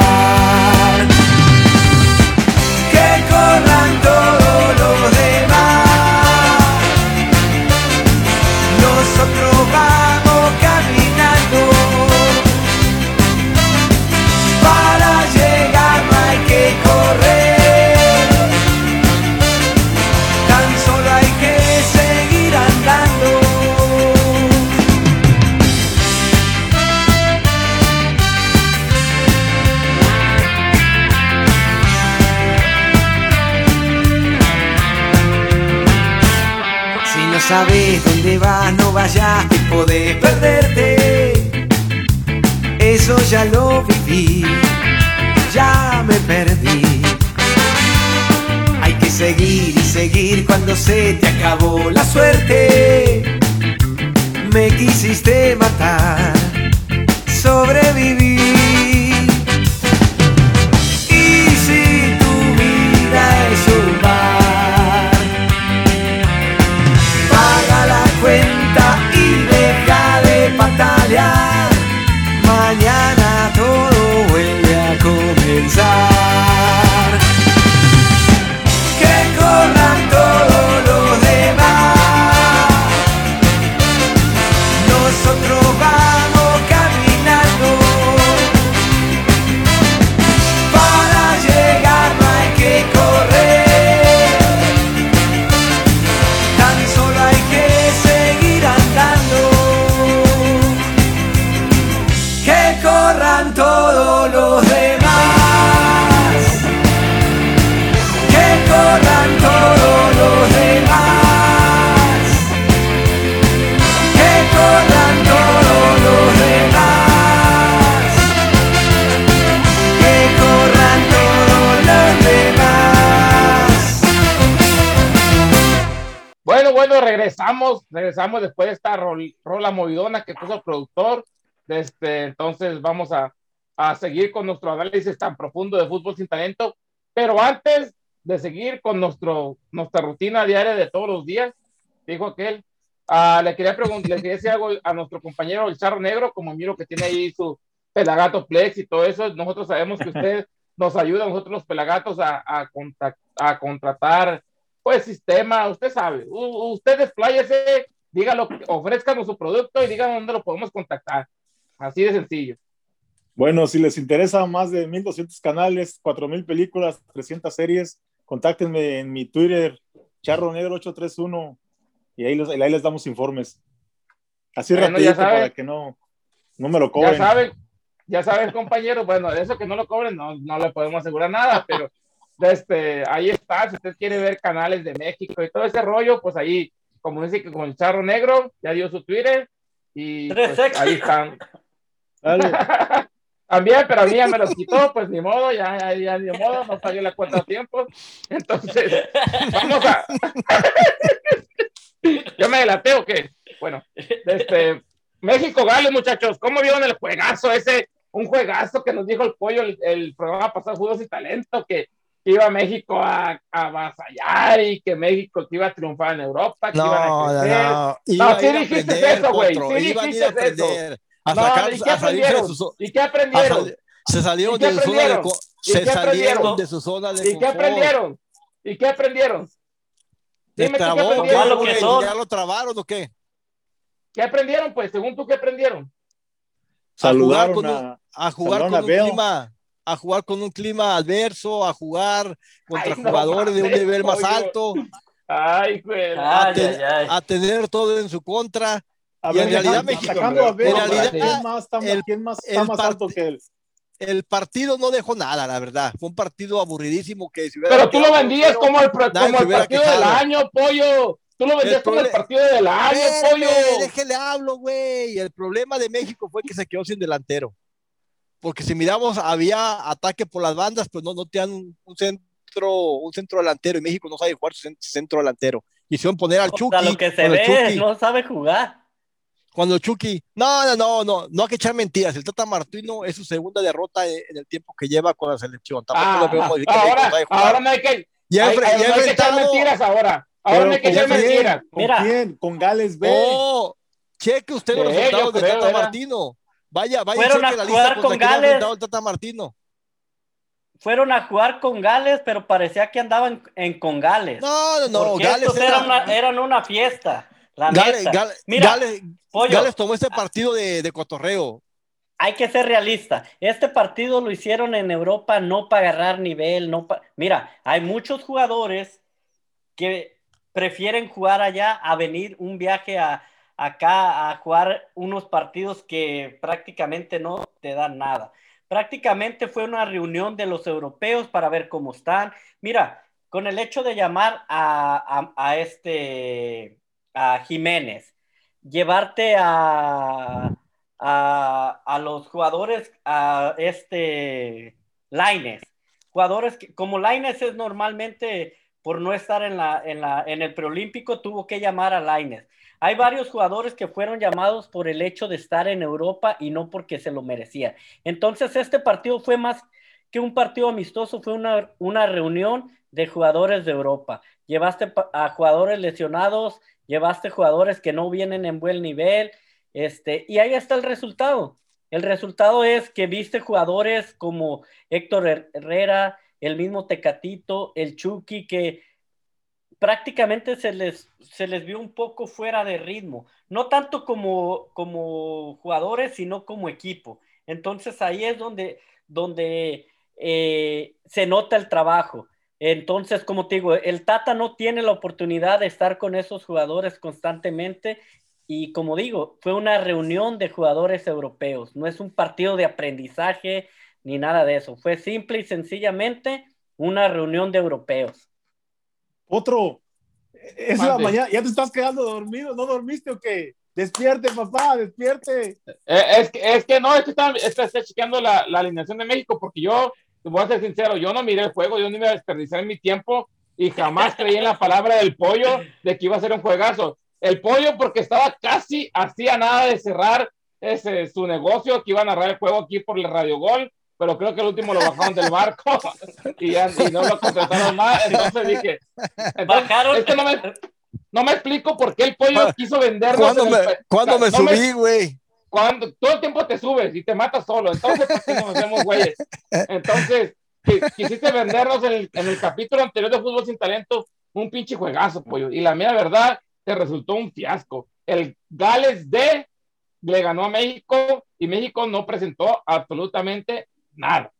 No vayas, que podés perderte. Eso ya lo viví, ya me perdí. Hay que seguir y seguir cuando se te acabó la suerte. Me quisiste matar, movidona que puso el productor. Este, entonces vamos a, a seguir con nuestro análisis tan profundo de fútbol sin talento. Pero antes de seguir con nuestro, nuestra rutina diaria de todos los días, dijo aquel, ah, le quería preguntar, le quería decir algo a nuestro compañero el Charro Negro, como miro que tiene ahí su pelagato Plex y todo eso. Nosotros sabemos que usted nos ayuda, a nosotros los pelagatos, a, a, contact- a contratar pues sistema, usted sabe, U- usted despláyese, dígalo, ofrezcanos su producto y digan dónde lo podemos contactar. Así de sencillo. Bueno, si les interesa más de 1200 canales, 4000 películas, 300 series, contáctenme en mi Twitter, Charro Negro 831, y ahí, los- ahí les damos informes. Así Bueno, ya rapidito saben. para que no, no me lo Ya cobren. saben, ya saben, compañeros, bueno, de eso que no lo cobren, no, no le podemos asegurar nada, pero este, ahí está, si usted quiere ver canales de México y todo ese rollo, pues ahí, como dice que con el charro negro, ya dio su Twitter y pues, ahí están. Dale. También, pero a mí ya me los quitó, pues ni modo, ya, ya, ya ni modo, no pagué la cuenta a tiempo. Entonces, vamos a. ¿Yo me delaté o qué? Bueno, este, México Gales, muchachos, ¿cómo vieron el juegazo ese? Un juegazo que nos dijo el pollo el, el programa pasado, Juegos y Talento, que, que iba México a, a avasallar y que México que iba a triunfar en Europa, que iban No, a no, crecer. no. sí a dijiste aprender, eso, güey, sí Iban a ir a dijiste eso. A No, sacar, ¿y qué a salirse de aprendieron? su, ¿Y qué a aprendieron? sali- se salieron ¿Y qué de su zona de se qué salieron aprendieron? de su zona de ¿Y qué aprendieron? ¿Y qué aprendieron? ¿Les Dime tú qué trabó? ¿Qué, aprendieron, lo que son. ¿Ya lo trabaron o qué? ¿Qué aprendieron, pues? Según tú, ¿qué aprendieron? A jugar Saludaron con un, a, jugar saludaron con un clima a jugar con un clima adverso, a jugar contra Ay, no jugadores de un nivel más alto, Ay, güey. a, Ay, te- ay, ay. a tener todo en su contra. a Y en realidad México, sacando a ver, en realidad, ¿quién más está, el- quién más está más alto que él? El partido no dejó nada, la verdad. Fue un partido aburridísimo que si Pero tú lo vendías 1-0, como el, como el partido del año, pollo. Tú lo vendías El como el partido del año, pollo. déjele hablo, güey. El problema de México fue que se quedó sin delantero. Porque si miramos, había ataque por las bandas, pues no, no tenían un, un centro, un centro delantero. Y México no sabe jugar su cen- centro delantero. Quisieron poner al O Chucky. sea, lo que se ve, Chucky- no sabe jugar. Cuando Chucky, no, no, no, no, no hay que echar mentiras. El Tata Martino es su segunda derrota en en el tiempo que lleva con la selección. Tampoco Ah, ahora, jugar. ahora no hay que, Y ha hay- enfre- hay- no hay que echar mentiras ahora. Ahora no hay que echar mentiras. ¿Con Mira. quién? Con Gales B. Oh, cheque usted los resultados de Tata era. Martino. Vaya, vaya, Fueron a la jugar lista con Gales. el Tata Martino. Fueron a jugar con Gales, pero parecía que andaban en con Gales. No, no, no, Porque Gales estos era- eran, una, eran una fiesta. La Gales, neta. Gales- Mira, Gales- Pollo, Gales tomó este partido de, de cotorreo. hay que ser realista. Este partido lo hicieron en Europa no para agarrar nivel, no pa- Mira, hay muchos jugadores que prefieren jugar allá a venir un viaje a acá a jugar unos partidos que prácticamente no te dan nada. Prácticamente fue una reunión de los europeos para ver cómo están. Mira, con el hecho de llamar a, a- este a Jiménez, llevarte a, a, a, los jugadores, a este Laines, jugadores que, como Laines es normalmente por no estar en, la, en, la, en el preolímpico, tuvo que llamar a Laines. Hay varios jugadores que fueron llamados por el hecho de estar en Europa y no porque se lo merecía. Entonces, este partido fue más que un partido amistoso, fue una, una reunión de jugadores de Europa. Llevaste a jugadores lesionados, llevaste jugadores que no vienen en buen nivel, este, y ahí está el resultado. El resultado es que viste jugadores como Héctor Herrera, el mismo Tecatito, el Chucky, que prácticamente se les, se les vio un poco fuera de ritmo, no tanto como, como jugadores, sino como equipo. Entonces ahí es donde, donde eh, se nota el trabajo. Entonces, como te digo, el Tata no tiene la oportunidad de estar con esos jugadores constantemente y como digo, fue una reunión de jugadores europeos, no es un partido de aprendizaje ni nada de eso, fue simple y sencillamente una reunión de europeos. Otro, es la mañana, ya te estás quedando dormido, ¿no dormiste o qué? Despierte, papá, despierte. Eh, es, que, es que no, es que está, está, chequeando la, la, alineación de México, porque yo, te voy a ser sincero, yo no miré el juego, yo no iba a desperdiciar mi tiempo y jamás creí en la palabra del pollo de que iba a ser un juegazo. El pollo, porque estaba casi hacía nada de cerrar ese, su negocio, que iba a narrar el juego aquí por el Radio Gol, pero creo que el último lo bajaron del barco y, ya, y no lo contrataron más. Entonces dije, bajaron. Este no, me, no, me, explico por qué el pollo quiso vendernos. ¿Cuándo me, ¿cuándo me no subí, güey? Cuando todo el tiempo te subes y te matas solo, entonces ¿por qué nos hacemos güeyes? Entonces, quisiste vendernos en el, en el, capítulo anterior de Fútbol Sin Talento un pinche juegazo, pollo. Y la mía verdad, te resultó un fiasco. El Gales D le ganó a México y México no presentó absolutamente nada.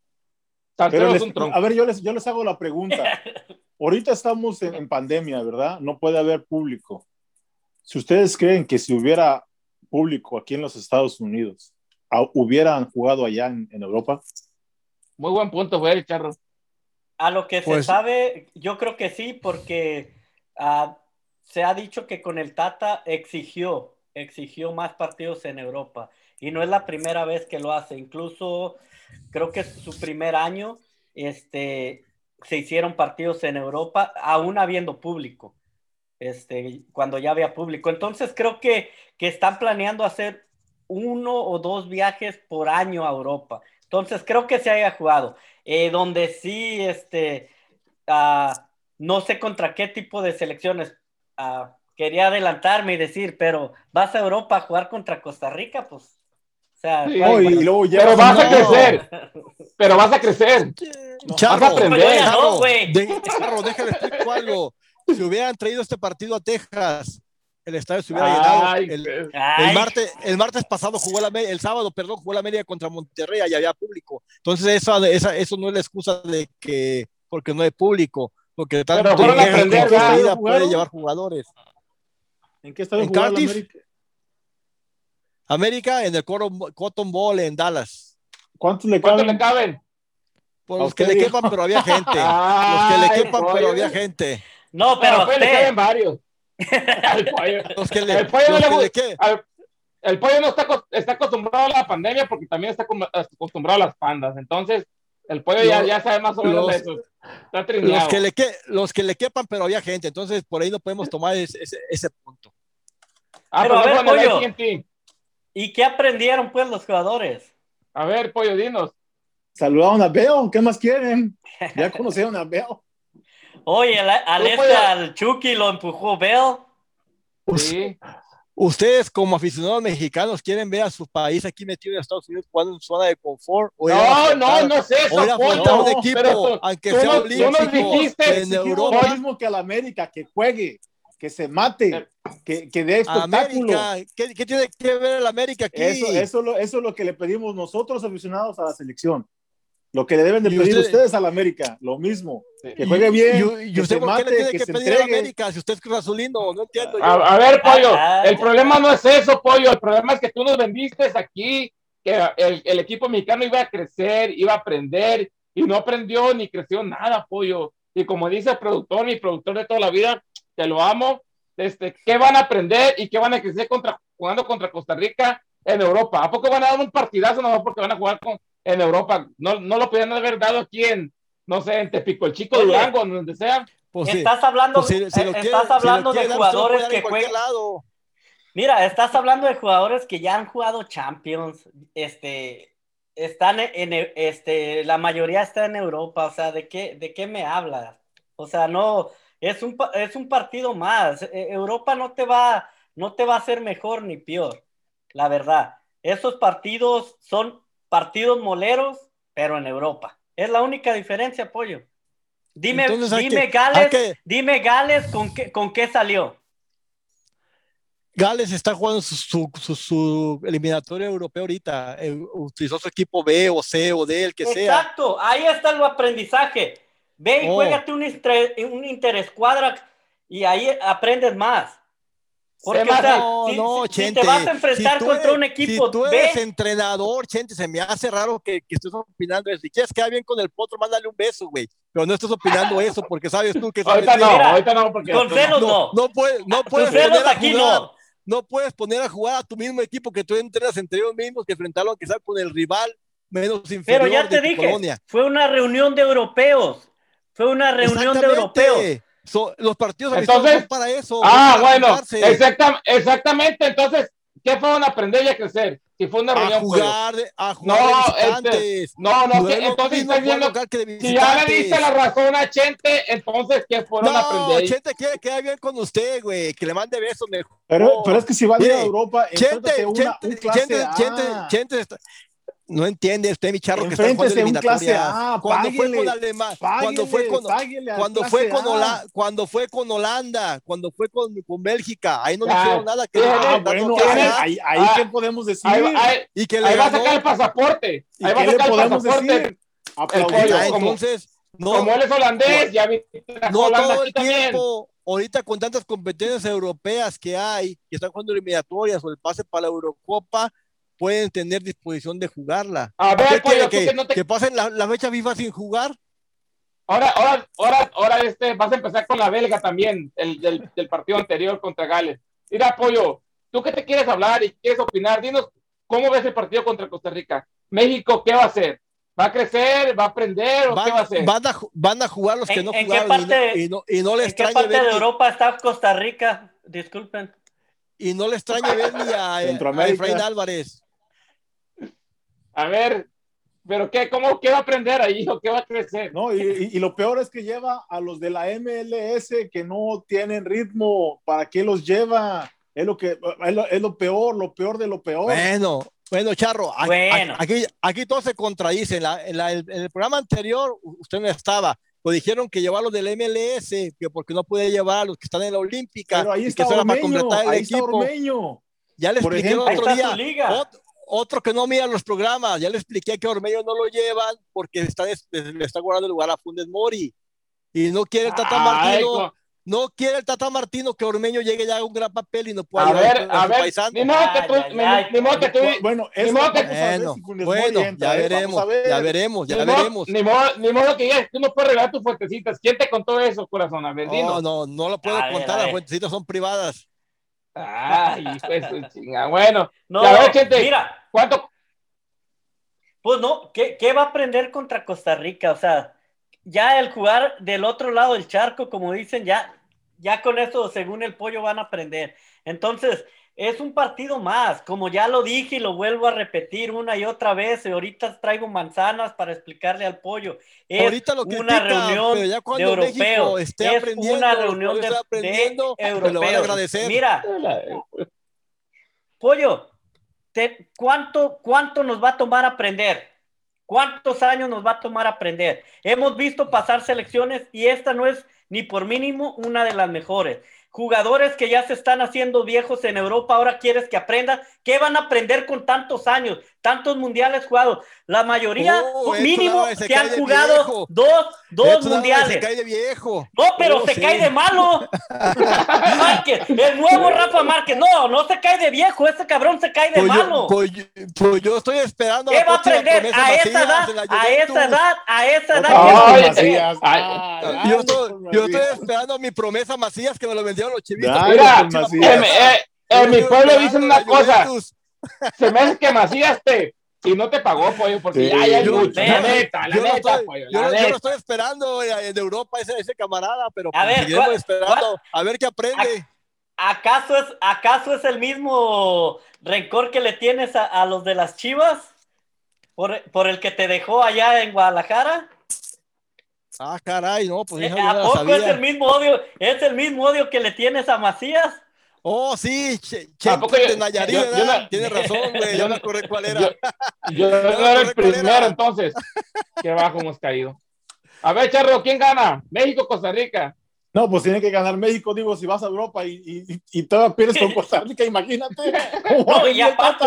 Les, a ver, yo les, yo les hago la pregunta. Ahorita estamos en, en, pandemia, ¿verdad? No puede haber público. Si ustedes creen que si hubiera público aquí en los Estados Unidos, hubieran jugado allá en, en Europa. Muy buen punto, güey, Charro. A lo que pues, se sabe, yo creo que sí, porque uh, se ha dicho que con el Tata exigió, exigió más partidos en Europa. Y no es la primera vez que lo hace. Incluso creo que su primer año, este, se hicieron partidos en Europa, aún habiendo público, este, cuando ya había público. Entonces creo que, que están planeando hacer uno o dos viajes por año a Europa. Entonces creo que se haya jugado. Eh, donde sí, este, uh, no sé contra qué tipo de selecciones. Uh, quería adelantarme y decir, pero vas a Europa a jugar contra Costa Rica, pues sea, sí, no, y luego ya pero vas no. a crecer. Pero vas a crecer. Charro, vas a aprender. Charro, de, Charro, déjale algo. Si hubieran traído este partido a Texas, el estadio se hubiera ay, llenado. El, el, martes, el martes pasado jugó la el sábado, perdón, jugó la media contra Monterrey y había público. Entonces, esa, esa, eso no es la excusa de que porque no hay público, porque tanto pero aprender, puede llevar jugadores. ¿En qué estadio jugó América? América en el Cotton Bowl en Dallas. ¿Cuántos le ¿Cuánto caben? le caben? Por los que le quepan, pero había gente. los que le quepan, pero había gente. No, pero no, le caben varios. el pollo. Los que le, el pollo, los no, que le, que... al, el pollo no está, está acostumbrado a la pandemia porque también está acostumbrado a las pandas. Entonces, el pollo ya, ya sabe más o menos los, de eso. Está los, que le que, los que le quepan, pero había gente. Entonces, por ahí no podemos tomar ese, ese, ese punto. Ah, pero, pero a ver, pollo. ¿Y qué aprendieron pues los jugadores? A ver, pollo, dinos. Saludaron a Beo, ¿qué más quieren? Ya conocieron a Beo. Oye, al, al, este, al Chucky lo empujó Beo. Sí. ¿Ustedes como aficionados mexicanos quieren ver a su país aquí metido en Estados Unidos jugando en zona de confort? O no, no, no sé eso. O no, un equipo, tú, aunque tú sea no, olímpico, dijiste, en Europa. Lo mismo que al América, que juegue, que se mate, que, que dé espectáculo. América, ¿qué, ¿qué, tiene que ver el América aquí? Eso, eso, lo, eso es lo que le pedimos nosotros aficionados a la selección. Lo que le deben de pedir usted, ustedes al América, lo mismo. Que juegue bien, y, y, usted que por mate, qué le tiene que, que, se pedir entregue. a América si usted es Cruz Azulino? No entiendo. Yo. A, a, ver, Pollo, el problema no es eso, Pollo. El problema es que tú nos vendiste aquí que el, el equipo mexicano iba a crecer, iba a aprender, y no aprendió ni creció nada, Pollo. Y como dice el productor, mi productor de toda la vida, te lo amo, este, qué van a aprender y qué van a crecer contra, jugando contra Costa Rica en Europa. ¿A poco van a dar un partidazo no porque van a jugar con, en Europa? No, no lo podían haber dado aquí en, no sé, en Tepico, el Chico Durango, donde sea. Pues estás hablando, pues si, si estás hablando de jugadores que juegan. Lado. Mira, estás hablando de jugadores que ya han jugado Champions, este, están en, este, la mayoría está en Europa, o sea, ¿de qué, de qué me hablas? O sea, no, es un, es un partido más. E, Europa no te va, no te va a hacer mejor ni peor, la verdad. Esos partidos son partidos moleros, pero en Europa. Es la única diferencia, Pollo. Dime, dime Gales, dime Gales con qué, con qué salió. Gales está jugando su, su, su, eliminatorio europeo ahorita. Eh, utilizó su equipo B o C o D, el que sea. Exacto, ahí está el aprendizaje. Ve y oh. juégate un, un interescuadra y ahí aprendes más. Porque, o sea, no, si, no, Chente, te vas a enfrentar contra un equipo. Si tú eres entrenador, Chente, se me hace raro que, que estés opinando eso. Si quieres quedar bien con el potro, mándale un beso, güey. Pero no estás opinando eso porque sabes tú que sabes. Ahorita no, ahorita no, porque. Con celos no. No, no puedes, no puedes poner a jugar. No. no. puedes poner a jugar a tu mismo equipo que tú entrenas entre ellos mismos que enfrentarlo aunque sea con el rival menos inferior. Pero ya te dije, fue una reunión de europeos. Fue una reunión de europeos los partidos entonces, son para eso. Ah, bueno, exactamente. Entonces, ¿qué fueron a aprender y a crecer? Si fue una reunión. A jugar, a jugar no, este, no, no, entonces estás viendo. Si ya le diste la razón a Chente, entonces, ¿qué fueron a aprender? Chente quiere quedar bien con usted, güey, que le mande besos mejor. Pero, pero es que si va a ir a Europa, Chente, una, Chente, Chente, Chente, Chente, está, no entiende usted, mi charro, que está jugando eliminatoria. cuando fue con Alemania, cuando fue con, cuando fue con Holanda, cuando fue con Holanda, cuando fue con, con Bélgica, ahí no le hicieron nada. Que ah, bueno, ahí, ahí, ah, qué podemos decir. Ahí, y que le va a sacar el pasaporte. Ahí va a sacar el pasaporte. entonces, no, como él es holandés, ya vi. No todo el tiempo. Ahorita con tantas competencias europeas que hay, que están jugando eliminatorias o el pase para la Eurocopa, pueden tener disposición de jugarla. A ver, pues, que, que, pasen la, la, fecha FIFA sin jugar. Ahora, ahora, ahora, ahora este, vas a empezar con la belga también, el del, del partido anterior contra Gales. Mira, Pollo, tú que te quieres hablar y quieres opinar, dinos cómo ves el partido contra Costa Rica. México, ¿qué va a hacer? ¿Va a crecer? ¿Va a aprender? ¿O qué va a hacer? Van a, van a jugar los que no jugaron parte, y, no, y, no, les ¿En qué parte de Europa está Costa Rica? Disculpen. Y no le extraña ver ni a, a Efraín Álvarez. A ver, pero qué, cómo, qué va a aprender ahí o qué va a crecer? No, y, y, lo peor es que lleva a los de la MLS que no tienen ritmo. ¿Para qué los lleva? Es lo que es lo, es lo peor, lo peor de lo peor. Bueno, bueno, Charro, aquí, aquí, todo se contradice. En, la, en, el programa anterior usted no estaba, pues dijeron que llevarlo del MLS, que porque no puede llevar a los que están en la Olímpica. Pero ahí está Ormeño, ahí está Ormeño. Ya les expliqué otro día. Otro que no mira los programas, ya le expliqué que Ormeño no lo llevan porque está, le está guardando el lugar a Fundes Mori. Y no quiere el Tata Martino, no quiere el Tata Martino que Ormeño llegue ya a un gran papel y no pueda a ver, a, ver, Ni modo que tú, ni modo que tú, bueno, ni modo que, bueno, bueno ya veremos, ya veremos, ya veremos. Ni modo, ni modo que ya, tú no puedes regalar tus fuentecitas. ¿Quién te contó eso, corazón? A ver, no, no, no lo puedo contar, las fuentecitas son privadas. Ay, pues chinga. Bueno, no, gente, mira, ¿cuánto? Pues no, ¿qué, ¿qué, va a aprender contra Costa Rica? O sea, ya el jugar del otro lado del charco, como dicen, ya, ya con eso, según el pollo, van a aprender. Entonces, es un partido más, como ya lo dije y lo vuelvo a repetir una y otra vez. Y ahorita traigo manzanas para explicarle al pollo. Es ahorita lo una reunión de europeos. es una reunión de, de europeos. Mira, pollo, te, ¿cuánto, ¿cuánto nos va a tomar aprender? ¿Cuántos años nos va a tomar aprender? Hemos visto pasar selecciones y esta no es ni por mínimo una de las mejores jugadores que ya se están haciendo viejos en Europa, ahora quieres que aprendan. ¿Qué van a aprender con tantos años, tantos mundiales jugados? La mayoría, oh, mínimo, se, han jugado dos, dos mundiales. Se cae de viejo. No, pero oh, se cae de malo. Márquez, el nuevo Rafa Márquez. No, no se cae de viejo, ese cabrón se cae de pues malo. Pues, pues, yo estoy esperando. ¿Qué va a aprender a esa edad? A esa edad, a esa edad. yo, estoy, yo estoy esperando mi promesa Macías que me lo vendió los chivitos. Mira, en, eh, en mi pueblo dicen una cosa, se me hace que Macías te, y no te pagó, pollo, porque Sí. ya, ya es Yo- mucho, la yo- neta, la Yo lo, neta, estoy, pollo, yo, la lo- estoy esperando eh, en Europa, ese, ese camarada, pero A pues, ver, seguiremos ¿cuál- esperando a ver qué aprende. ¿Acaso es, ¿Acaso es el mismo rencor que le tienes a, a los de las Chivas? ¿Por, por el que te dejó allá en Guadalajara? Ah, caray, no, pues Eh, yo ¿A no poco es sabía. el mismo odio? ¿Es el mismo odio que le tienes a Macías? Oh, sí, Che- ¿A poco Chente yo- de Nayarit, yo- yo no- Tienes razón, güey, yo ya me no- acordé cuál era. Yo, yo no me era el primero, era. entonces. Qué bajo hemos caído. A ver, Charro, ¿quién gana? México, Costa Rica. No, pues tiene que ganar México, digo, si vas a Europa y, y, y- todavía pierdes con Costa Rica, imagínate. ¿Cómo va a No, y aparte,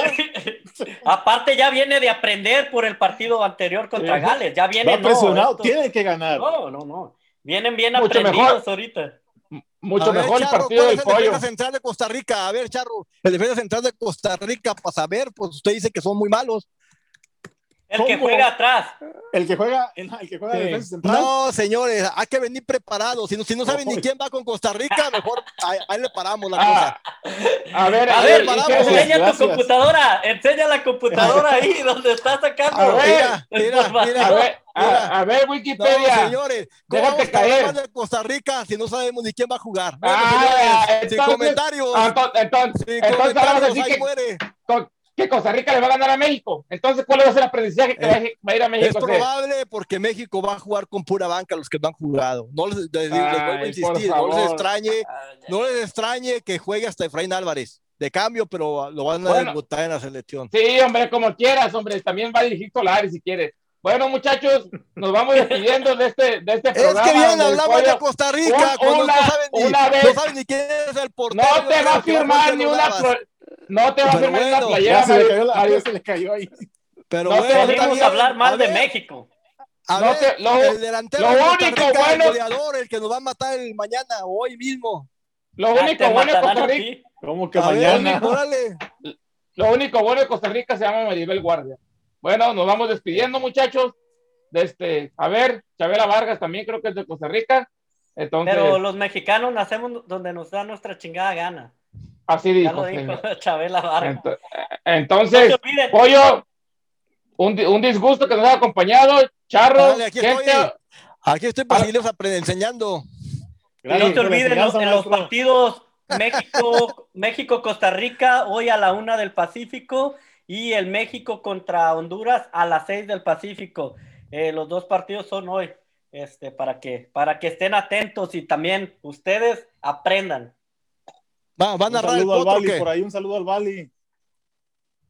aparte ya viene de aprender por el partido anterior contra. Gales. Ya viene, Va no, presionado, esto- tiene que ganar. no, no, no. Vienen bien Mucho aprendidos mejor. ahorita. Mucho ver, mejor el partido ¿cuál del pollo. defensa central de Costa Rica? A ver, Charro, el defensa central de Costa Rica, para saber, pues usted dice que son muy malos. El que juega atrás. El que juega, el, el que juega Sí. defensa central. No, señores, hay que venir preparados. Si no, si no saben ni quién va con Costa Rica, mejor ahí, ahí le paramos la cosa. Ah, a ver, A a ver, ver, paramos. ¿y qué- enseña gracias. tu computadora. Enseña la computadora ahí donde está sacando. A ver, Mira, mira, mira. a ver, a, a ver, No, Wikipedia. señores, ¿cómo Déjate caer. de Costa Rica si no sabemos ni quién va a jugar? Bueno, Ah, señores, sin entonces- comentarios. Ah, ento- entonces, sin entonces comentarios, decir ahí que, muere. co- que Costa Rica le va a ganar a México. Entonces, ¿cuál va a ser el aprendizaje que Eh, va a- ir a Es México? a hacer? probable porque México va a jugar con pura banca los que no han jugado. No les, les- les vuelvo a Ay, insistir, por no les extrañe, no les extrañe que juegue hasta Efraín Álvarez. De cambio, pero lo van a Bueno. debutar en la selección. Sí, hombre, como quieras, hombre. También va a dirigir Solari si quiere. Bueno, muchachos, nos vamos despidiendo de este, de este Es programa. que bien hablamos de Costa Rica Un- cuando una- no, saben ni, una vez- no saben ni quién es el portero. No te va a firmar ni una no te va a firmar una bueno, playera, se le cayó la, se le cayó ahí. Pero no bueno, a hablar mal A de ver, México. A No ver, te- lo- el delantero lo único Rica, bueno- el goleador, el que nos va a matar el mañana o hoy mismo. Lo Ah, único bueno de Costa Rica. ¿Cómo que A mañana? lo único bueno de Costa Rica se llama Maribel Guardia. Bueno, nos vamos despidiendo, muchachos. De este, a ver, Chabela Vargas también creo que es de Costa Rica. Entonces, Pero los mexicanos nacemos donde nos da nuestra chingada gana. así Ya dijo. lo dijo. Chabela Vargas. No Entonces, se olviden. Pollo, un, un disgusto que nos ha acompañado. Charro, Dale, aquí gente, estoy. Aquí estoy para Ah. seguirles enseñando. No te olviden los- en los partidos México, México, Costa Rica, hoy a la una del Pacífico, y el México contra Honduras a las seis del Pacífico. Eh, los dos partidos son hoy, este, para que, para que estén atentos y también ustedes aprendan. Va, ¿Va a Un saludo al Bali, por ahí un saludo al Bali.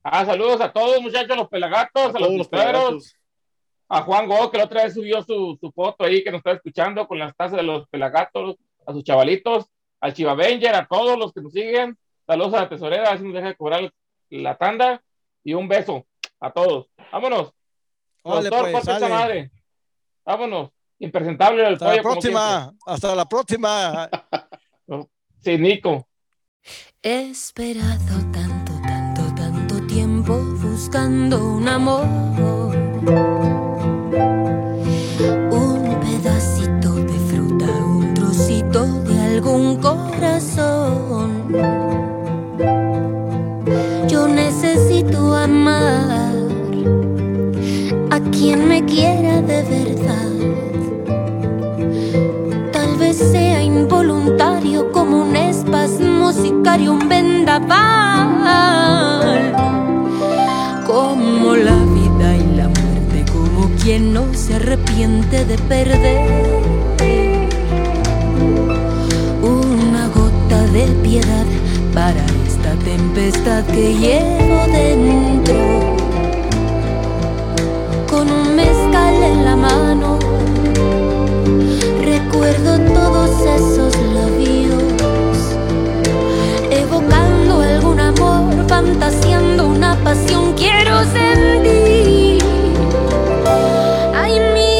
Ah, saludos a todos, muchachos, los pelagatos, A a, los pelagatos. a Juan Go, que la otra vez subió su, su foto ahí que nos está escuchando con las tazas de los pelagatos, a sus chavalitos, al Chiva Avenger, a todos los que nos siguen. Saludos a la tesorera, a ver si nos deja de cobrar la tanda. Y un beso a todos. Vámonos. Órale, Productor, pues, esa madre. Vámonos. Impresentable el Hasta la pollo. como próxima. Hasta la próxima. Sí, Nico. He esperado tanto, tanto, tanto tiempo buscando un amor. Quien me quiera de verdad. Tal vez sea involuntario como un espasmo sicario, un vendaval. Como la vida y la muerte, como quien no se arrepiente de perder. Una gota de piedad para esta tempestad que llevo dentro. En la mano Recuerdo todos esos labios, evocando algún amor, fantaseando una pasión. Quiero sentir. Ay, mi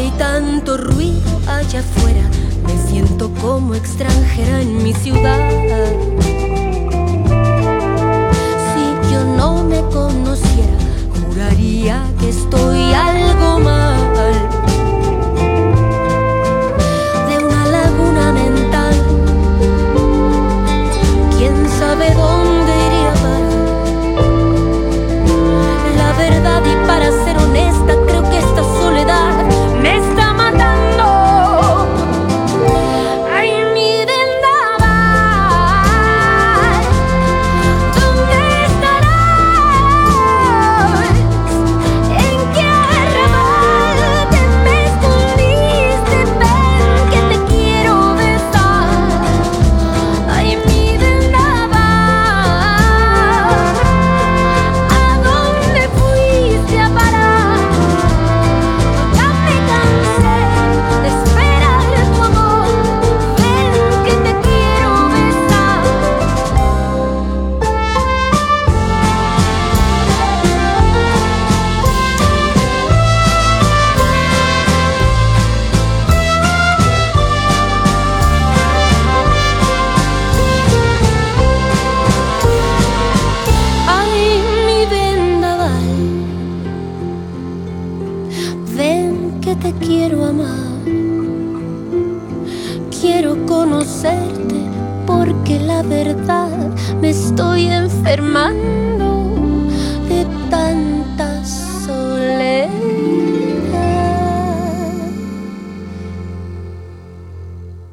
Hay tanto ruido allá afuera, me siento como extranjera en mi ciudad. Si yo no me conociera, juraría que estoy algo mal. De una laguna mental, quién sabe dónde.